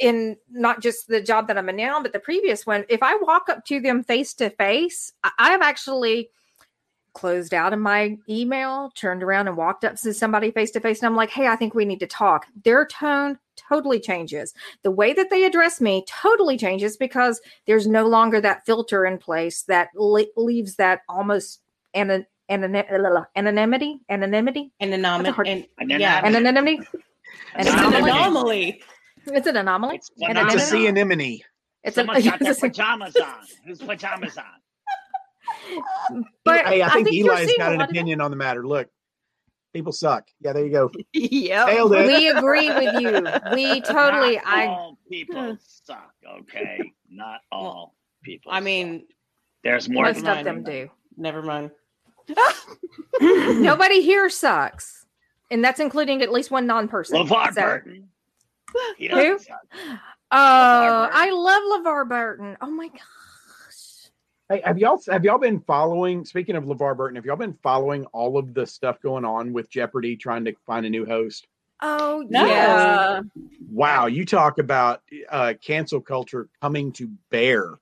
in not just the job that I'm in now, but the previous one, if I walk up to them face to face, I've actually closed out of my email, turned around and walked up to somebody face to face. And I'm like, hey, I think we need to talk. Their tone totally changes. The way that they address me totally changes because there's no longer that filter in place that le- leaves that almost an- anony- anonymity, anonymity, And anom- hard- and And yeah, anonymity. it's an Anomaly. anomaly. It's an anomaly. It's An It's a phenomenal. sea anemone. It's a, Someone's got their pajamas on. Whose pajamas on? But hey, I think, you're Eli's seeing got an lot of opinion on the matter. Look, people suck. Yeah, there you go. yep. Nailed it. We agree with you. We totally. Not I all people hmm. suck. Okay, not hmm. all people. I suck. mean, there's more. most than of them do. never mind. Nobody here sucks, and that's including at least one non-person. LeVar So- Burton. Who? Oh, Burton. I love LeVar Burton. Oh my gosh. Hey, have y'all have y'all been following? Speaking of LeVar Burton, have y'all been following all of the stuff going on with Jeopardy trying to find a new host? Oh No. yeah. Wow, you talk about uh, cancel culture coming to bear.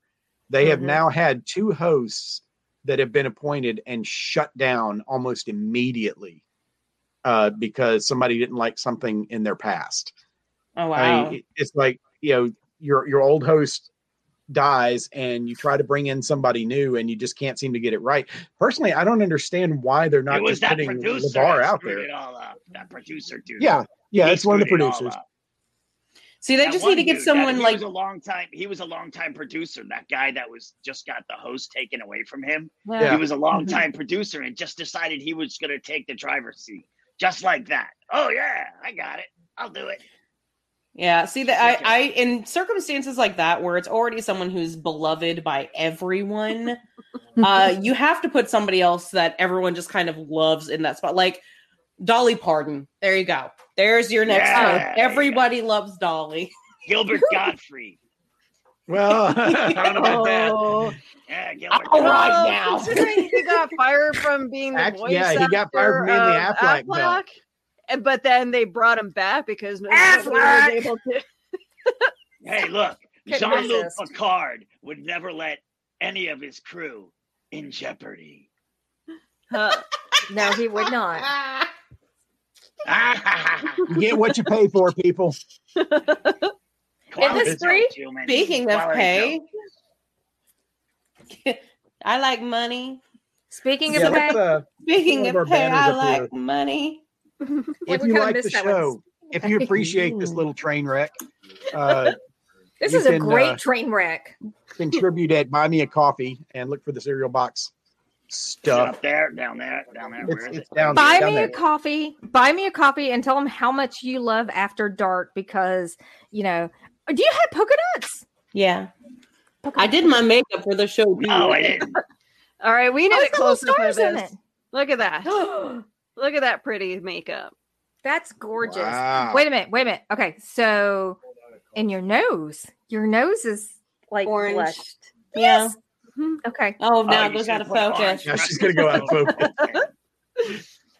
They have Mhm. now had two hosts that have been appointed and shut down almost immediately uh, because somebody didn't like something in their past. Oh I wow. mean, it's like you know your your old host dies and you try to bring in somebody new and you just can't seem to get it right. Personally, I don't understand why they're not just putting producer LeVar that out there. All. That producer dude. Yeah, yeah, He it's one of the screwed it all producers. See, they That just need to get dude, that- someone he like was a long time. He was a long time producer. That guy that was just got the host taken away from him. Yeah. He was a long mm-hmm. time producer and just decided he was going to take the driver's seat, just like that. Oh yeah, I got it. I'll do it. Yeah, see that I, I in circumstances like that where it's already someone who's beloved by everyone, uh, you have to put somebody else that everyone just kind of loves in that spot. Like Dolly Parton. There you go. There's your next Yeah, one. there you Everybody loves Dolly. Gilbert Gottfried. Well, I don't know about that. Oh, Yeah, Gilbert. All Gottfried. right now. he got fired from being the Act- voice yeah, he got fired from being the actor of Aflac. Aflac, and- but then they brought him back because nobody was able to. Hey, look, Jean Luc. Picard would never let any of his crew in jeopardy. Huh. No, he would not. get what you pay for, people. Quality this free? joke, too, man. Speaking of pay. I like money. Speaking Yeah, of let's, pay, uh, Speaking of of pay, I like here. money. if you like the missed that one. show, if you appreciate this little train wreck, uh, this you is a great uh, train wreck. contribute at Buy Me a Coffee and look for the cereal box stuff. up there, down there, down there. It's, Where is it's it? down, Buy down me there. a coffee. Buy me a coffee and tell them how much you love After Dark because you know. Do you have polka dots? Yeah. I did my makeup for the show. too. No, I didn't. All right, we need Oh, it it's little closer for stars in this. it. Look at that. Look at that pretty makeup. That's gorgeous. Wow. Wait a minute. Wait a minute. Okay, so in your nose, your nose is like Orange. blushed. Yeah. Mm-hmm. Okay. Oh, now Oh, it goes out of focus. Now she's gonna go out of focus.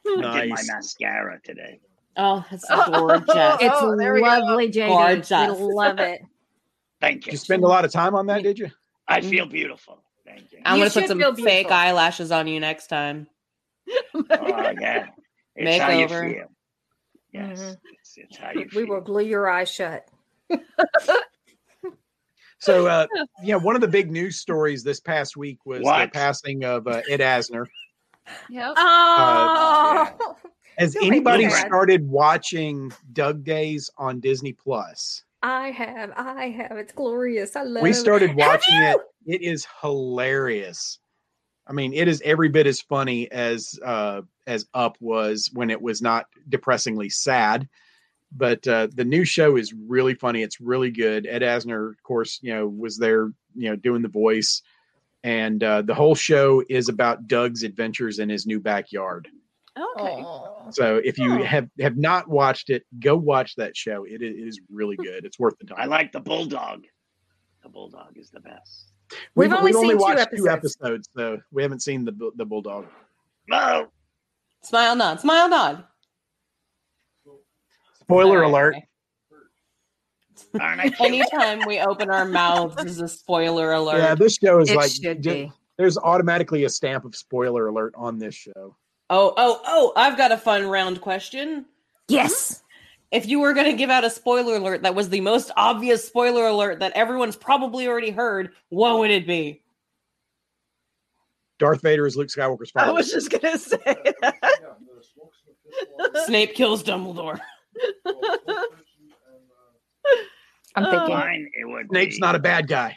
I did my mascara today. Oh, that's Oh, gorgeous. It's Oh, there we go. lovely, JD. Gorgeous. We love it. Thank Did you. you spend a lot of time on that, mm-hmm. did you? I feel beautiful. Thank you. I'm You gonna put some fake eyelashes on you next time. Oh yeah. It's how you Makeover. feel. Yes. Mhm. It's, it's how you We feel. will glue your eyes shut. So, uh, yeah, one of the big news stories this past week was the passing of uh, Ed Asner. Yep. Oh, Has Don't anybody started watching Dug Days on Disney Plus? I have. I have. It's glorious. I love We started watching it. It is hilarious. I mean, it is every bit as funny as uh, as Up was when it was not depressingly sad. But uh, the new show is really funny. It's really good. Ed Asner, of course, you know, was there, you know, doing the voice, and uh, the whole show is about Dug's adventures in his new backyard. Okay. Aw. So if you have have not watched it, go watch that show. It it is really good. It's worth the time. I like the bulldog. The bulldog is the best. We've only seen two watched two episodes. episodes, so we haven't seen the the bulldog. No. Smile nod. Smile nod. Spoiler All right, alert. okay. Aren't I cute? Anytime we open our mouths is a spoiler alert. Yeah, this show is It like should ju- be. there's automatically a stamp of spoiler alert on this show. Oh, oh, oh, I've got a fun round question. Yes. If you were going to give out a spoiler alert that was the most obvious spoiler alert that everyone's probably already heard, what would it be? Darth Vader is Luke Skywalker's father. I was just gonna say that. Snape kills Dumbledore. I'm thinking. Mine, it would Snape's be, not a bad guy.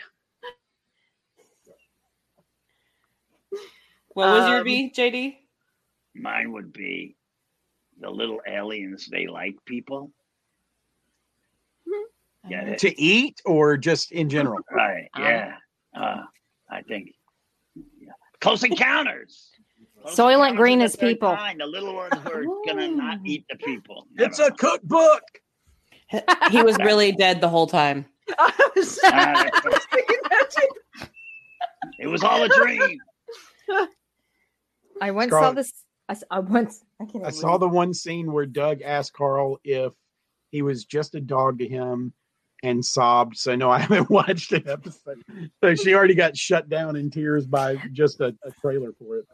What was your Um, B, JD? Mine would be the little aliens. They like people. Get it? To eat or just in general? Right. Yeah. Uh, I think. Yeah. Close Encounters. Close Soylent Encounters Green is people. Kind, The little ones who are gonna not eat the people. It's Never a cookbook. He was really dead the whole time. I was. Uh, thinking that too. it was all a dream. I once saw this. I, s- I once. I can't. I saw the one scene where Dug asked Carl if he was just a dog to him and sobbed. So no, I haven't watched the episode. So she already got shut down in tears by just a, a trailer for it.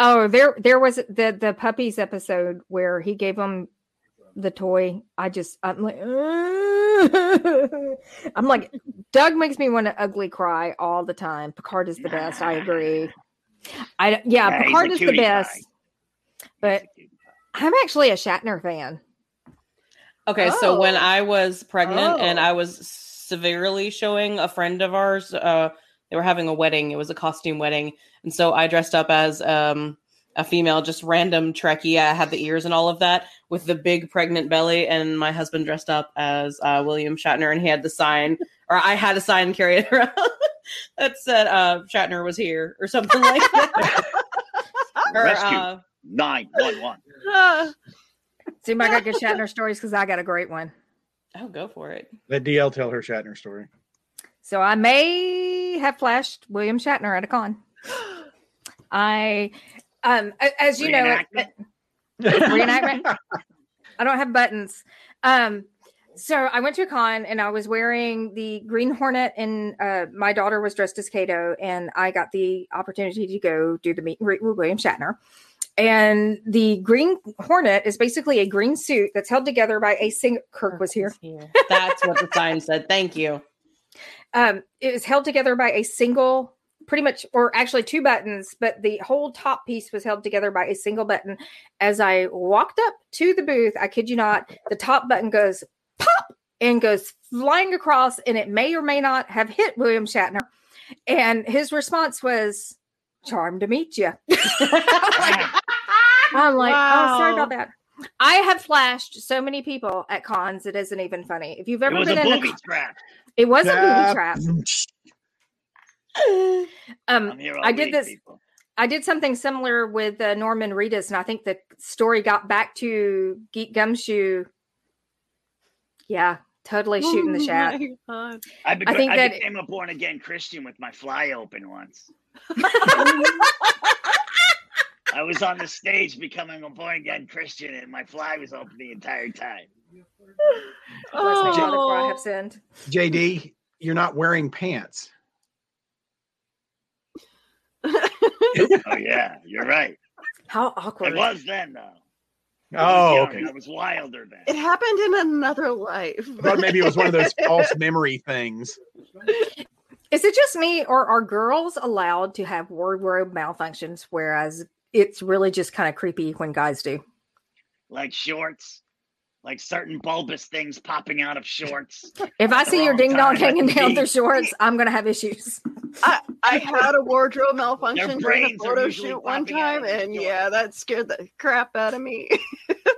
Oh, there, there was the the puppies episode where he gave them the toy. I just, I'm like, I'm like, Dug makes me want to ugly cry all the time. Picard is the best. I agree. I yeah, Yeah, Picard is the best. pie. Best. But I'm actually a Shatner fan. Okay, so when Oh. I was pregnant and Oh. I was severely showing a friend of ours, uh, they were having a wedding. It was a costume wedding, and so I dressed up as um, a female, just random Trekkie. I had the ears and all of that with the big pregnant belly, and my husband dressed up as uh, William Shatner, and he had the sign, or I had a sign carried around that said uh, Shatner was here or something like that. or, Rescue. uh, Nine one one. Ah, See, I got good Shatner stories because I got a great one. oh, go for it. Let DL tell her Shatner story. So I may have flashed William Shatner at a con. I, um, as you know, Reenactment? Reenactment? I don't have buttons. Um, so I went to a con and I was wearing the Green Hornet, and uh, my daughter was dressed as Kato, and I got the opportunity to go do the meet and greet with William Shatner. And the Green Hornet is basically a green suit that's held together by a single. Kirk was here. That's what the sign said. Thank you. um, it was held together by a single pretty much or actually two buttons but the whole top piece was held together by a single button as i walked up to the booth i kid you not the top button goes pop and goes flying across and it may or may not have hit william shatner and his response was charmed to meet you i'm like oh sorry about that i have flashed so many people at cons it isn't even funny if you've ever been a in a booby con- trap. it was a Yeah. booby trap um I'm here all I did this- people. I did something similar with uh, Norman Reedus, and I think the story got back to Geek Gumshoe. Yeah, totally shooting the oh shot. I, bec- I think I that- became a born again Christian with my fly open once. I was on the stage becoming a born again Christian, and my fly was open the entire time. Bless me, Father, for I Oh. have sinned. JD, you're not wearing pants. Oh yeah, you're right. How awkward. It was then though. I Oh, young, okay. I was wilder then. It happened in another life. I thought maybe it was one of those false memory things. Is it just me, or are girls allowed to have wardrobe malfunctions, whereas it's really just kind of creepy when guys do? Like shorts, like certain bulbous things popping out of shorts. If I see your ding dong hanging the down beach. through shorts, I'm gonna have issues. I, I had a wardrobe malfunction during a photo shoot one time, and yeah, that scared the crap out of me.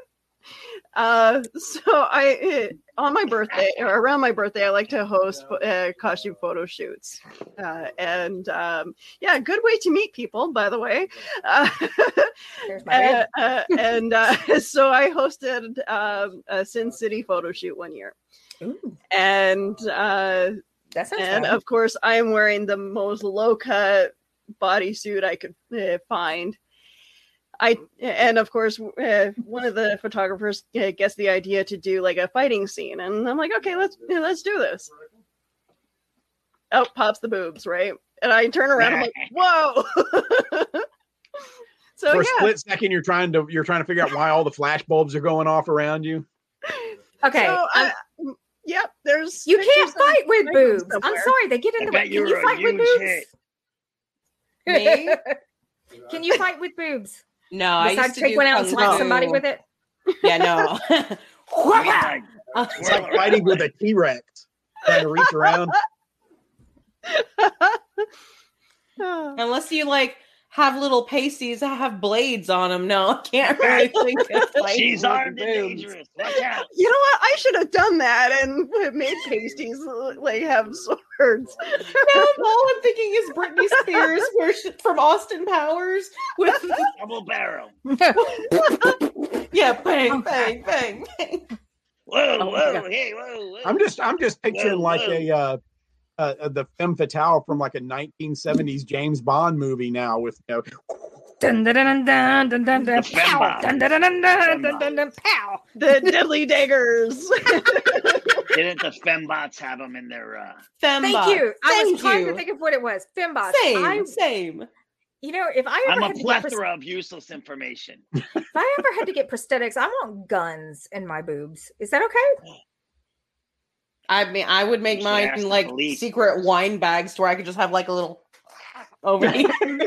uh, so I on my birthday or around my birthday, I like to host uh, costume photo shoots, uh, and um, yeah, good way to meet people, by the way. Uh, There's my bed. uh, uh, and uh, so I hosted um, a Sin City photo shoot one year, Ooh, and uh, and fun. of course i'm wearing the most low cut bodysuit i could uh, find i and of course uh, one of the photographers uh, gets the idea to do like a fighting scene and i'm like okay let's let's do this oh pops the boobs right and i turn around i'm like whoa so For a yeah split second, you're trying to you're trying to figure out why all the flash bulbs are going off around you. okay, so, um, I- yep there's You can't fight with Franklin boobs. I'm sorry, they get in I the way. Can you were fight with boobs? Me? Can you fight with boobs? No, I used Besides, to take do one out and kung slap somebody with it. Yeah, no. I mean, like, It's like fighting with a T Rex, trying to reach around. Unless you like have little pasties that have blades on them. No, I can't really think of like She's with armed and dangerous. Watch out. You know what? I should have done that and made pasties like have swords. No, all I'm thinking is Britney Spears where she, from Austin Powers with Double barrel. yeah, bang, bang, bang, bang. Whoa, Oh, whoa, yeah. hey, whoa, whoa. I'm just I'm just picturing Whoa, like whoa. a uh, uh, uh, the femme fatale from like a 1970s James Bond movie now with you know, Dun, dun, dun, dun, dun, dun, dun, The pow. fembot. Dun, dun, dun, dun, dun, dun, dun, dun, pow. The deadly daggers. Didn't the fembots have them in their uh Thank Fembot. you. I Thank was trying you. to think of what it was. Fembots. Same, I, same. you know, if I ever I'm a had to get plethora of useless information. if I ever had to get prosthetics, I want guns in my boobs. Is that okay? I mean, I would make You mine ask the like police secret wine bags to where I could just have like a little over here.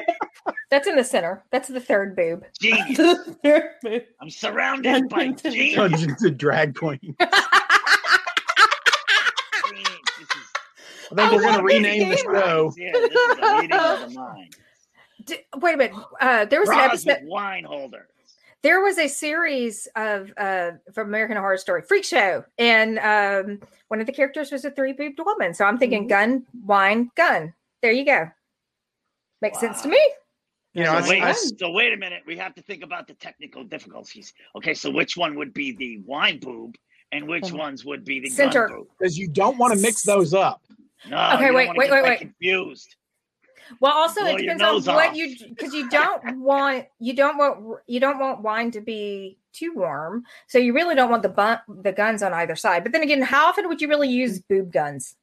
That's in the center. That's the third boob. Genius. I'm surrounded by genius. Dungeons and Drag Queen. This is- I think we're going to love this rename the show. Yeah, this is a meeting of the mind. D- wait a minute. Uh, there was an Bras with episode. wine holder. There was a series of uh, from American Horror Story, Freak Show, and um, one of the characters was a three boobed woman. So I'm thinking gun, wine, gun. There you go. Makes sense to me. You know, so, wait, I- so wait a minute. We have to think about the technical difficulties. Okay, so which one would be the wine boob, and which Mhm. ones would be the Center. gun boob? because you don't want to mix those up. No, Okay, wait, wait, wait, wait. Confused. Well, also Blow it depends on nose what off. you because you don't want you don't want you don't want wine to be too warm, so you really don't want the bun- the guns on either side. But then again, how often would you really use boob guns?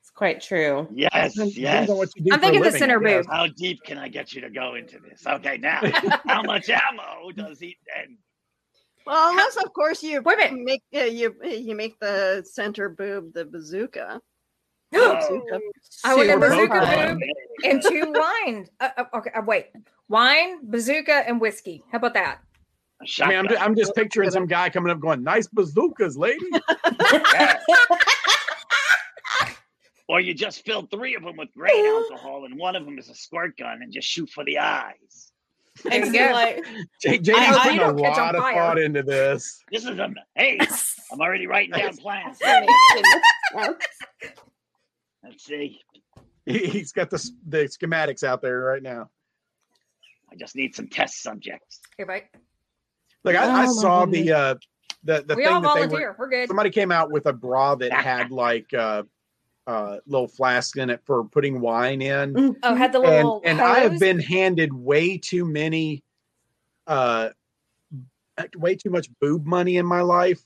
It's quite true. Yes, yes. depends on what you do I'm thinking the center I guess. boob. How deep can I get you to go into this? Okay, now how much ammo does he? And Well, unless of course you Wait make uh, you you make the center boob the bazooka. Oh, I want a bazooka fun. boob and two wine. Uh, uh, okay, uh, wait, wine, bazooka, and whiskey. How about that? I mean, I'm, shotgun. ju- I'm just picturing some guy coming up going, "Nice bazookas, lady." Or you just fill three of them with grain alcohol, and one of them is a squirt gun, and just shoot for the eyes. And you see, like, J- JD's I- I putting a don't catch on lot of fire. thought into this. This is a hey. I'm already writing down plans. Let's see. He- He's got the the schematics out there right now. I just need some test subjects. Okay, right. Like I, I Oh, my saw the uh the the we thing all that they were volunteer. We're good. somebody came out with a bra that had like uh uh little flask in it for putting wine in. Oh, had the and little and I have been handed way too many uh way too much boob money in my life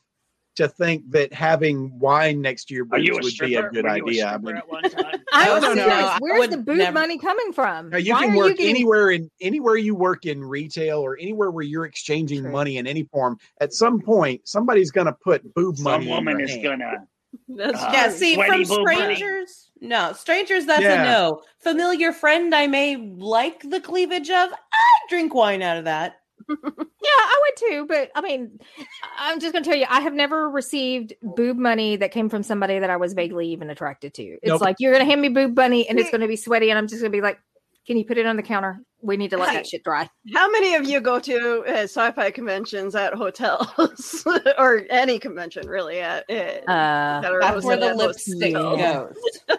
to think that having wine next to your Are boobs you a would be a good Were you idea. I stripper mean, at one? I'm No, no, no, serious. no, I Where's the boob never- money coming from? now you Why can are work getting- anywhere in anywhere you work in retail or anywhere where you're exchanging True. money in any form. At some point, somebody's going to put boob money. Some woman in your is hand. gonna. That's Uh, yeah, see, from boob money. strangers, no, strangers, that's Yeah. a no. Familiar friend, I may like the cleavage of. I drink wine out of that. Yeah, I would too, but I mean, I'm just going to tell you, I have never received boob money that came from somebody that I was vaguely even attracted to. It's Nope. like you're going to hand me boob money, and it's going to be sweaty, and I'm just going to be like, "Can you put it on the counter? We need to let that shit dry." How many of you go to uh, sci-fi conventions at hotels or any convention really? At, uh, Uh, That's where the lipstick goes.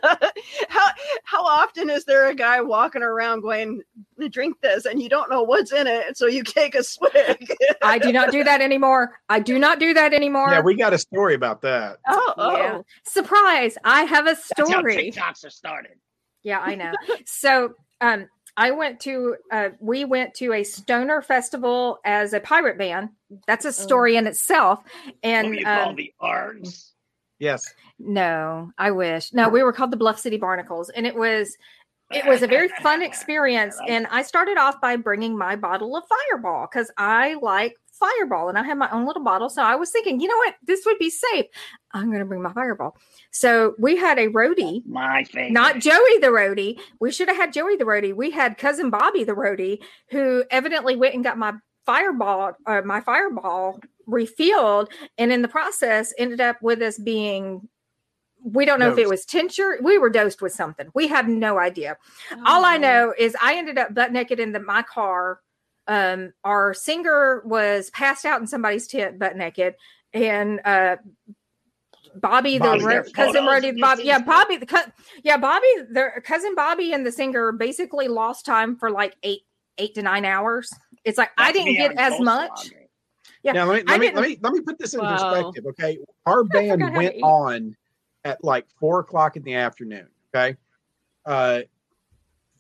how how often is there a guy walking around going, "Drink this," and you don't know what's in it, so you take a swig? I do not do that anymore. I do not do that anymore. Yeah, we got a story about that. oh, Yeah. oh. Surprise! I have a That's how story. TikToks are started. Yeah, I know. so, um, I went to uh, we went to a stoner festival as a pirate band. That's a story in itself. what And do you call um, the ARGs? Yes. no, I wish. No, we were called the Bluff City Barnacles, and it was it was a very fun experience. And I started off by bringing my bottle of Fireball because I like Fireball, and I had my own little bottle. So I was thinking, you know what, this would be safe. I'm going to bring my Fireball. So we had a roadie My favorite. not Joey the roadie. We should have had Joey the roadie. We had cousin Bobby the roadie, who evidently went and got my fireball or my fireball refilled, and in the process ended up with us being. We don't know if it was tincture. We were dosed with something. We have no idea. All I oh. know is I ended up butt naked in the, my car. Um, our singer was passed out in somebody's tent, butt naked, and uh, Bobby, the Bobby. ro- There's cousin photos Roddy, Bobby, yeah, Bobby, the cou- yeah, Bobby, their cousin Bobby and the singer basically lost time for like eight, eight to nine hours. It's like I didn't get as much. Greg. Yeah, Now let me let me, let me let me put this in Wow. perspective. Okay, our band forgot how to went on at like four o'clock in the afternoon. Okay, uh,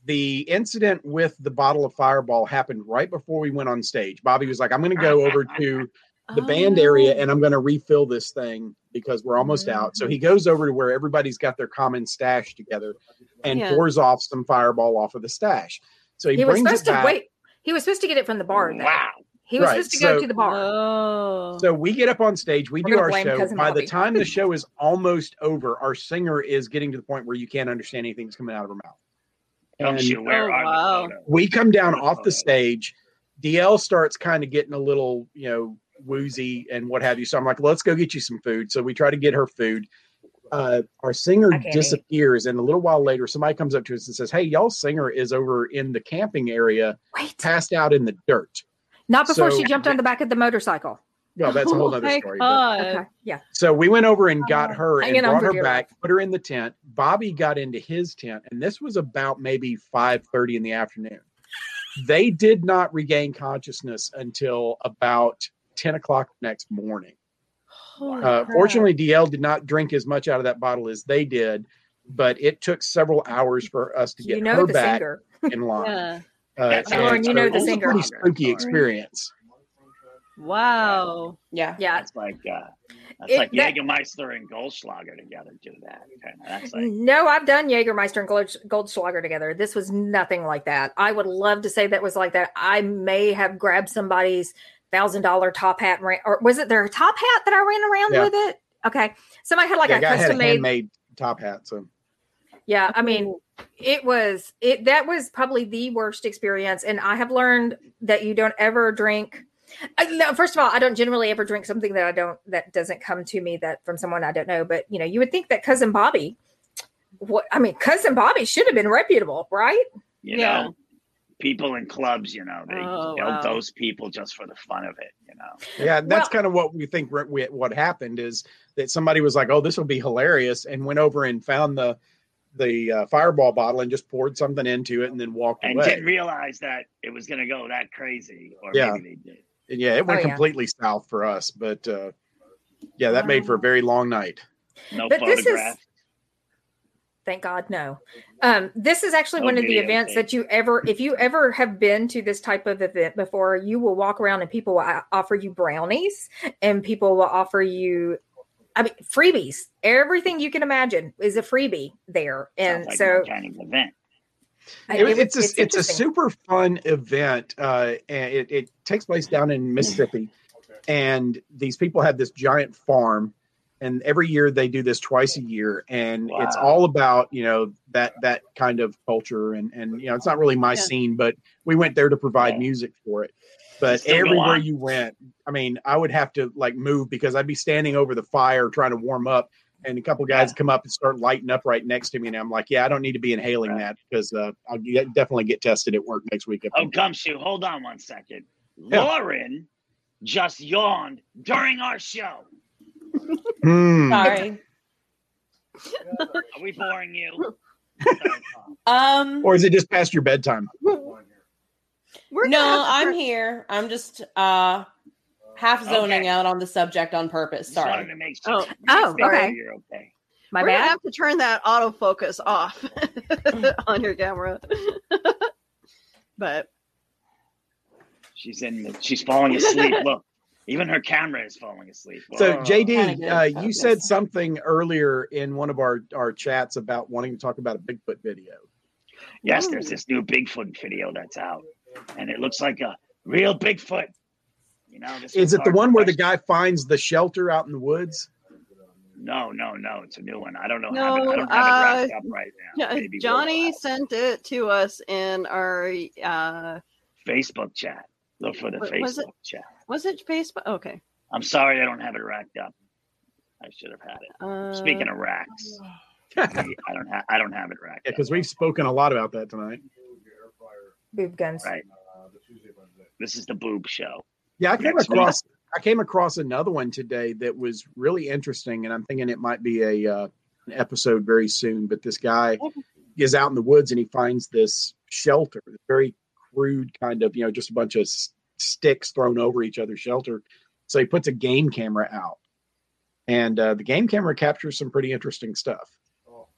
the incident with the bottle of Fireball happened right before we went on stage. Bobby was like, "I'm going to go over to the band area oh. and I'm going to refill this thing because we're almost out." So he goes over to where everybody's got their common stash together and Yeah. pours off some Fireball off of the stash. So he, he was brings supposed it to back. wait. He was supposed to get it from the bar. Though. Wow. He was Right, supposed to go to the bar. Oh. So we get up on stage, we We're do our show. Cousin By Bobby. the time the show is almost over, our singer is getting to the point where you can't understand anything that's coming out of her mouth. Don't And you? Where Oh, wow. we come down off the stage. DL starts kind of getting a little, you know, woozy and what have you. So I'm like, let's go get you some food. So we try to get her food. Uh, our singer I eat. disappears, and a little while later, somebody comes up to us and says, "Hey, y'all singer is over in the camping area, Wait, passed out in the dirt." not before so- she jumped on the back of the motorcycle. No, that's a whole Oh other my story. but- Okay, yeah. So we went over and got her and brought her dear back, put her in the tent. Bobby got into his tent, and this was about maybe five thirty in the afternoon. They did not regain consciousness until about ten o'clock next morning. Holy Uh, fortunately, DL did not drink as much out of that bottle as they did, but it took several hours for us to get You know her the back singer. in line. Yeah. Uh, and Lauren, you know so the it was a singer. pretty spooky Sorry. experience. Wow. Yeah. Yeah. It's like uh, that's It- like that- Jägermeister and Goldschlager together do that. Kind. That's like No, I've done Jägermeister and Gold- Goldschlager together. This was nothing like that. I would love to say that was like that. I may have grabbed somebody's thousand dollar top hat, and ran, or was it their top hat that I ran around Yeah. with it? Okay, somebody had like yeah, a guy had a custom made. handmade top hat. So Yeah, I mean, it was it. That was probably the worst experience, and I have learned that you don't ever drink. Uh, no, First of all, I don't generally ever drink something that I don't that doesn't come to me that from someone I don't know. But you know, you would think that cousin Bobby, what I mean, cousin Bobby should have been reputable, right? you Yeah. know, people in clubs. You know, they Oh, they'll wow. those people just for the fun of it. You know, Yeah, that's Well- kind of what we think. re- we- What happened is that somebody was like, "Oh, this will be hilarious," and went over and found the the uh, fireball bottle and just poured something into it and then walked and away. And didn't realize that it was going to go that crazy, or Yeah. maybe they did. And yeah, it went Oh, yeah. completely south for us. But uh, yeah, that made for a very long night. No But this is- Thank God, no. Um, this is actually No one of the videotape. events that you ever, if you ever have been to this type of event before, you will walk around and people will offer you brownies and people will offer you, I mean, freebies. Everything you can imagine is a freebie there, and like so kind of event. I- It- it was- it's a it's, a super fun event, uh, and it, it takes place down in Mississippi. And these people have this giant farm, and every year they do this twice a year, and it's all about you know that that kind of culture, and and you know it's not really my Yeah. scene, but we went there to provide Yeah. music for it. But everywhere you went, I mean, I would have to like move because I'd be standing over the fire trying to warm up, and a couple guys Yeah. come up and start lighting up right next to me, and I'm like, yeah, I don't need to be inhaling Right. that because uh, I'll get, definitely get tested at work next week. if Oh, I'm- Gumshoe, hold on one second. Yeah. Lauren just yawned during our show. Hmm. Sorry. Are we boring you? Um. Or is it just past your bedtime? We're No, I'm here. I'm just uh half zoning Okay. out on the subject on purpose. Just wanted Sorry. to make sure. Oh, make oh, okay. You're okay. My We're gonna bad. have to turn that autofocus off on your camera. but She's in. The, she's falling asleep. Look, even her camera is falling asleep. So, Whoa. JD, uh, you this. said something earlier in one of our, our chats about wanting to talk about a Bigfoot video. yes, there's this new Bigfoot video that's out, and it looks like a real Bigfoot. You know, this Is it the one where the guy finds the shelter out in the woods? No, no, no. It's a new one. I don't know. No, have I don't have it wrapped uh, up right now. Jo- Maybe we'll Johnny sent it to us in our uh Facebook chat. Look for the Wa- Facebook was it- chat. was it Facebook? Okay. I'm sorry, I don't have it racked up. I should have had it. Uh, Speaking of racks, I don't have. I don't have it racked up. because we've spoken a lot about that tonight. Boob guns. Right. This is the boob show. Yeah, I came Next week. across I came across another one today that was really interesting, and I'm thinking it might be a uh, an episode very soon. But this guy is out in the woods and he finds this shelter, very crude kind of, you know, just a bunch of s- sticks thrown over each other shelter. So he puts a game camera out, and uh, the game camera captures some pretty interesting stuff.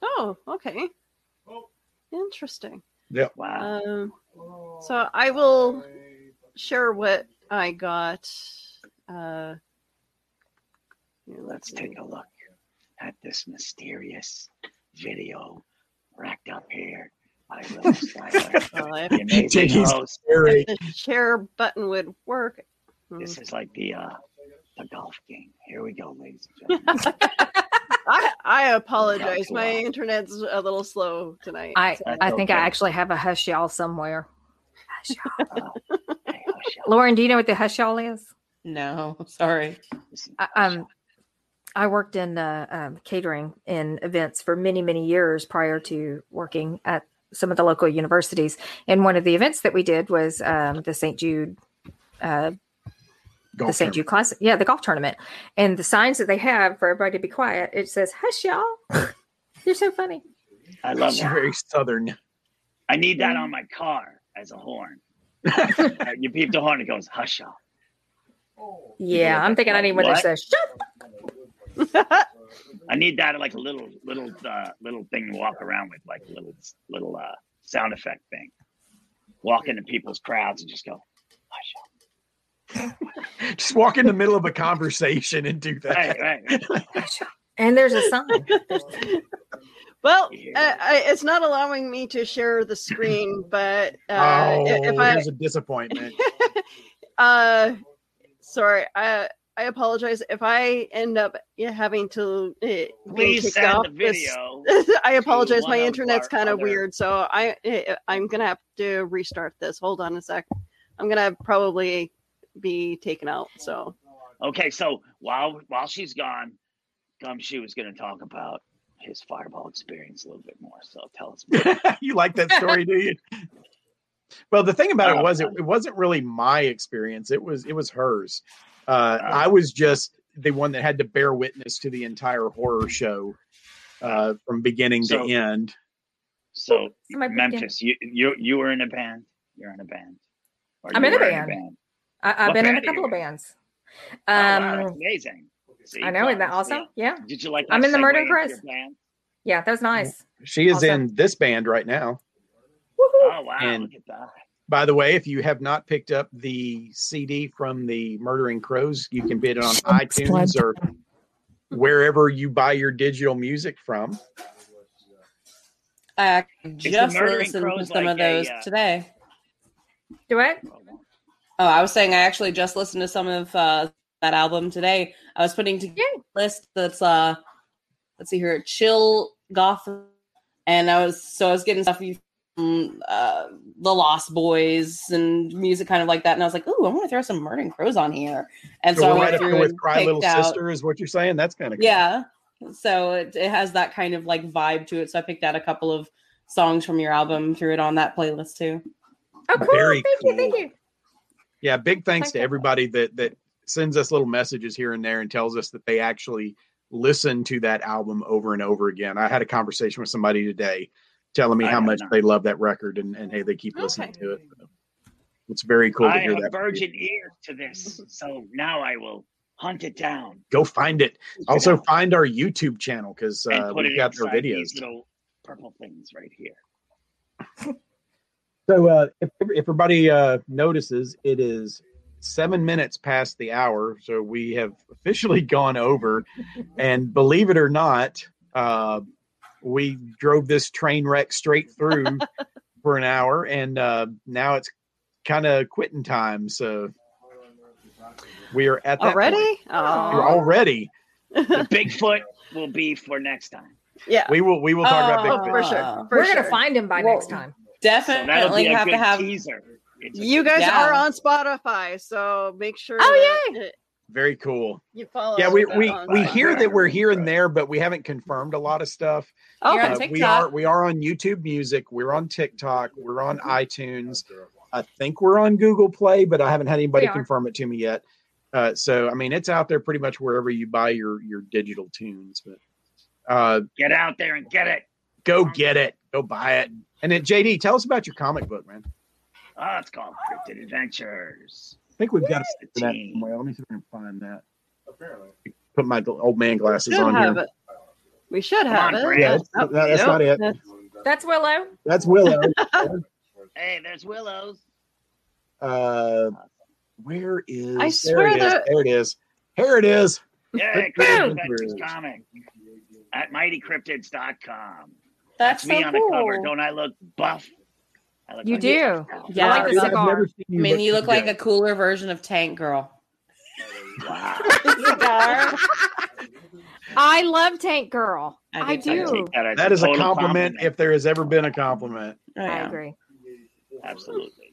Oh, okay. Interesting. Yeah. Wow. Um, so I will share what I got. Uh, here, Let's see. take a look at this mysterious video racked up here by Will Snyder, Well, if the host. Very, the share button would work. This is like the uh the golf game. Here we go, ladies and gentlemen. I, I apologize. My internet's a little slow tonight. I so- I think I actually have a hush y'all somewhere. Hush y'all. Lauren, do you know what the hush y'all is? No, sorry. I, um, I worked in uh, um, catering in events for many, many years prior to working at some of the local universities. And one of the events that we did was um, the St. Jude, uh, the St. Jude Classic, yeah, the golf tournament. And the signs that they have for everybody to be quiet, it says "Hush, y'all." You're so funny. I love It's that. very southern. I need that on my car as a horn. Uh, you beep the horn, it goes hush y'all. Yeah, I'm thinking I need one that says "Shut." I need that like a little little uh, little thing to walk around with, like a little little uh, sound effect thing. Walk into people's crowds and just go. Just walk in the middle of a conversation and do that. Right, right. And there's a sign. Well, uh, I, it's not allowing me to share the screen, but uh, oh, if if I there's a disappointment. uh, sorry, I I apologize if I end up having to uh, Please send off the this- video I apologize. My internet's kind of weird, so I uh, I'm gonna have to restart this. Hold on a sec. I'm gonna probably be taken out. So Okay, so while while she's gone, Gumshoe is going to talk about his fireball experience a little bit more. So tell us. More. you like that story, do you? Well, the thing about it was it, it wasn't really my experience. It was it was hers. Uh, Oh. I was just the one that had to bear witness to the entire horror show uh, from beginning So- to end. So Memphis, you you you were in a band. You're in a band. I'm you in a band. I, I've What been in a band are you couple of in? bands. Oh, wow, Um, amazing. See, I know, isn't that awesome? Yeah. Did you like? I'm in the segue Murder into Crows. Yeah, that was nice. She is Awesome. in this band right now. Oh wow! And- look at that. By the way, if you have not picked up the CD from the Murdering Crows, you can get it on iTunes or wherever you buy your digital music from. I just Murdering listened to some like of those a, uh, today. Do it. Oh, I was saying I actually just listened to some of uh, that album today. I was putting together a list that's uh let's see here, chill goth, and I was so I was getting stuff from uh, the Lost Boys and music kind of like that, and I was like, ooh, I want to throw some Murdering Crows on here, and so, So I we're went right through there with and Cry picked Little out- Sister, is what you're saying? That's kind of cool. yeah. So it, it has that kind of like vibe to it. So I picked out a couple of songs from your album, threw it on that playlist too. Oh, cool. Very thank you. Thank you. Yeah, big thanks Thank to everybody that that sends us little messages here and there and tells us that they actually listen to that album over and over again. I had a conversation with somebody today telling me I how much not. they love that record and, and hey, they keep listening to it. It's very cool to hear that. from you. virgin ear to this, so now I will hunt it down Go find it. Also find our YouTube channel because and uh, we've it got their videos. these little purple things right here. So uh, if, if everybody uh, notices, it is seven minutes past the hour, so we have officially gone over. and believe it or not, uh, we drove this train wreck straight through for an hour, and uh, now it's kind of quitting time. So we are at that already, point. oh, We're already. The Bigfoot will be for next time. yeah, We will. We will talk Oh, about oh, Bigfoot. for sure. For We're sure. gonna find him by Well, next time. Definitely be a have to have teaser. It's You guys Yeah. are on Spotify, so make sure. Oh, that, uh, Very cool. You follow. Yeah, we we we Spotify. hear that we're here and there, but we haven't confirmed a lot of stuff. You're Uh, we are we are on YouTube Music. We're on TikTok. We're on iTunes. I think we're on Google Play, but I haven't had anybody confirm it to me yet. Uh, so I mean, it's out there pretty much wherever you buy your your digital tunes. But uh, Get out there and get it. go get it. Go buy it. And then JD, tell us about your comic book, man. Oh, it's called Cryptid Adventures. I think we've got a that team. somewhere. Let me see if I can find that. Put my old man glasses on have here. it. We should Come have on, it. Brad. Yeah, Oh, no, that's nope. not it. That's- That's Willow. That's Willow. Hey, there's Willows. Uh, where is? I there swear it is. that- There it is. Here it is. Yeah, Cryptid Cryptid Adventures. Adventures comic at mightycryptids.com. That's me so on the cover. Don't I look buff? I You like do. Yeah, I like the I've never seen you I mean, you look like a cooler version of Tank Girl. Wow. Cigar. I love Tank Girl. I I, do I do. that as That is a total compliment if there has ever been a compliment. Oh, I agree. Absolutely.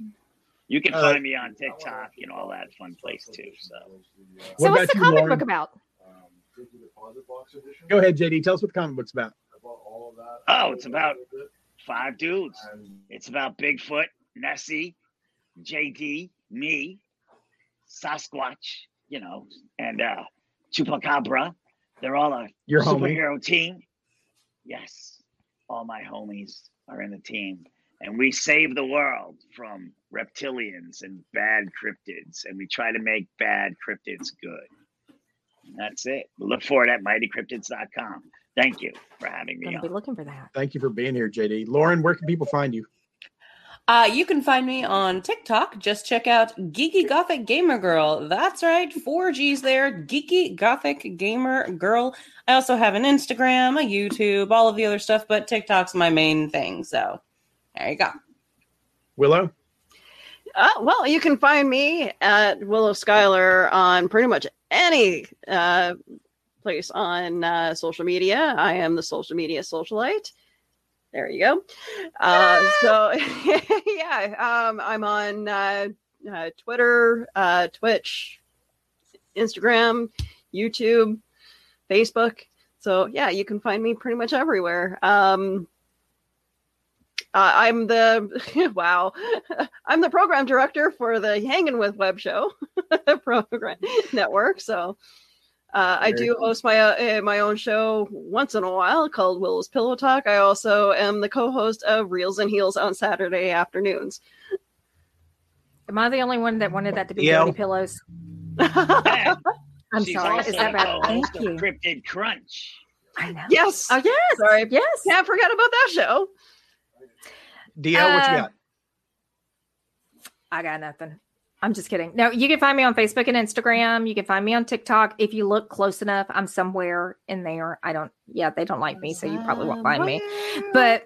You can Uh, find me on TikTok you and all that fun place too. So What So what's the you, comic Lauren? book about? Go ahead, JD. Tell us what the comic book's about. Oh, it's about five dudes. It's about Bigfoot, Nessie, JD, me, Sasquatch, you know, and uh Chupacabra. They're all a Your homie. superhero team. Yes. All my homies are in the team. And we save the world from reptilians and bad cryptids. And we try to make bad cryptids good. And that's it. Look for it at mightycryptids.com. Thank you for having me Gonna on. be looking for that. Thank you for being here, JD. Lauren, where can people find you? Uh, you can find me on TikTok. Just check out Geeky Gothic Gamer Girl. That's right, four G's there. Geeky Gothic Gamer Girl. I also have an Instagram, a YouTube, all of the other stuff, but TikTok's my main thing. So there you go. Willow? Uh, well, you can find me at Willow Schuyler on pretty much any uh, place on uh, social media. I am the social media socialite. There you go. Uh, so, yeah, um, I'm on uh, uh, Twitter, uh, Twitch, Instagram, YouTube, Facebook. So, yeah, you can find me pretty much everywhere. Um, uh, I'm the wow. I'm the program director for the Hanging with Web Show program network. So uh, I do host my uh, my own show once in a while called Willow's Pillow Talk. I also am the co-host of Reels and Heels on Saturday afternoons. Am I the only one that wanted that to be Yeah. dirty pillows? I'm she's sorry. Is that bad? Thank you. Cryptid Crunch. I know. yes, Oh yes. Sorry. Yes. can't forget about that show. DL, what you Uh, got? I got nothing. I'm just kidding. No, you can find me on Facebook and Instagram. You can find me on TikTok. If you look close enough, I'm somewhere in there. I don't, yeah, they don't like me, so you probably won't find me. But,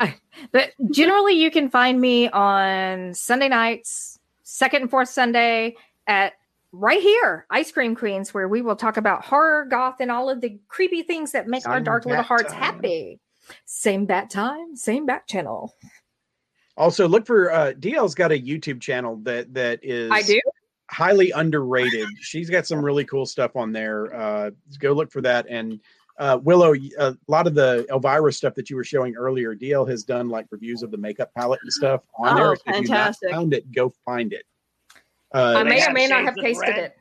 but generally, you can find me on Sunday nights, second and fourth Sunday at right here, Ice Cream Queens, where we will talk about horror, goth, and all of the creepy things that make our dark little hearts time. happy. Same bat time, same bat channel. Also, look for uh, DL's got a YouTube channel that that is I do. highly underrated. She's got some really cool stuff on there. Uh, go look for that. And uh, Willow, a lot of the Elvira stuff that you were showing earlier, DL has done like reviews of the makeup palette and stuff on Oh, there. If you've not fantastic. found it, go find it. I Uh, they may or may not have tasted red? it.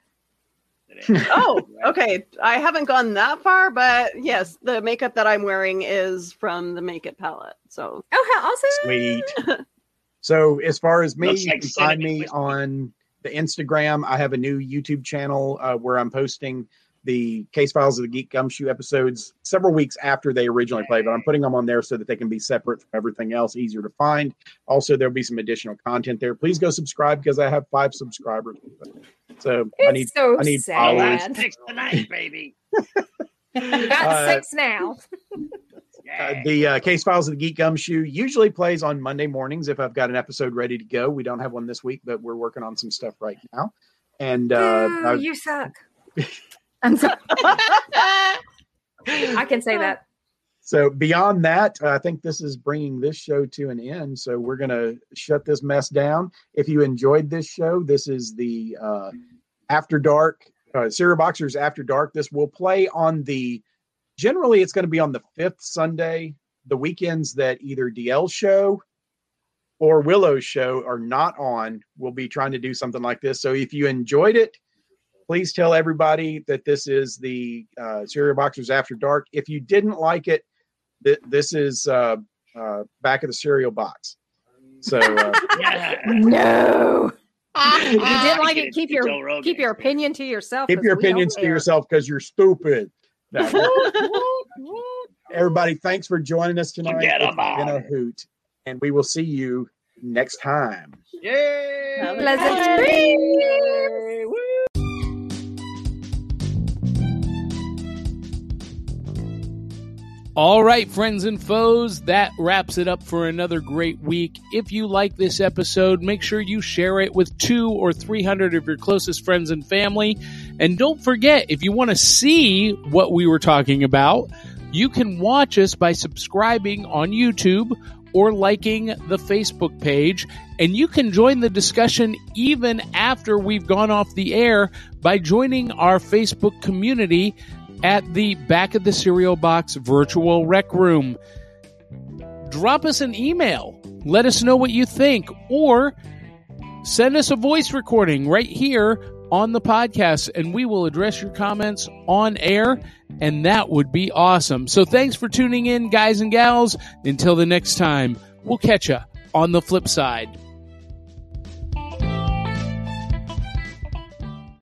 Oh, okay. I haven't gone that far, but yes, the makeup that I'm wearing is from the Makeup palette. So Oh, how awesome! Sweet. So as far as me, Looks you can find me whiskey. on the Instagram. I have a new YouTube channel uh, where I'm posting the case files of the Geek Gumshoe episodes several weeks after they originally played, but I'm putting them on there so that they can be separate from everything else, easier to find. Also, there'll be some additional content there. Please go subscribe because I have five subscribers. So I need so I need followers. sad. that's six tonight, baby. You got Uh, six now. Uh, the uh, case files of the Geek Gumshoe usually plays on Monday mornings if I've got an episode ready to go. We don't have one this week, but we're working on some stuff right now. And uh, Boo, I've- you suck. I'm sorry. I can say that. So beyond that, I think this is bringing this show to an end. So we're gonna shut this mess down. If you enjoyed this show, this is the uh, After Dark uh, Cereal Boxers After Dark. This will play on the. Generally, it's going to be on the fifth Sunday. The weekends that either DL show or Willow's show are not on, we'll be trying to do something like this. So if you enjoyed it, please tell everybody that this is the uh, Cereal Boxers After Dark. If you didn't like it, th- this is uh, uh, back of the cereal box. So uh, Yeah. No. You Ah, didn't like it, keep your keep your opinion to yourself. Keep your opinions to care. yourself because you're stupid. No. Everybody, thanks for joining us tonight. Forget It's about been a hoot, and we will see you next time. Have a Pleasant dreams. All right, friends and foes, that wraps it up for another great week. If you like this episode, make sure you share it with two or 300 of your closest friends and family. And don't forget, if you want to see what we were talking about, you can watch us by subscribing on YouTube or liking the Facebook page. And you can join the discussion even after we've gone off the air by joining our Facebook community at the back of the cereal box virtual rec room. Drop us an email. Let us know what you think, or send us a voice recording right here on the podcast, and we will address your comments on air, and that would be awesome. So, thanks for tuning in, guys and gals. Until the next time, we'll catch you on the flip side.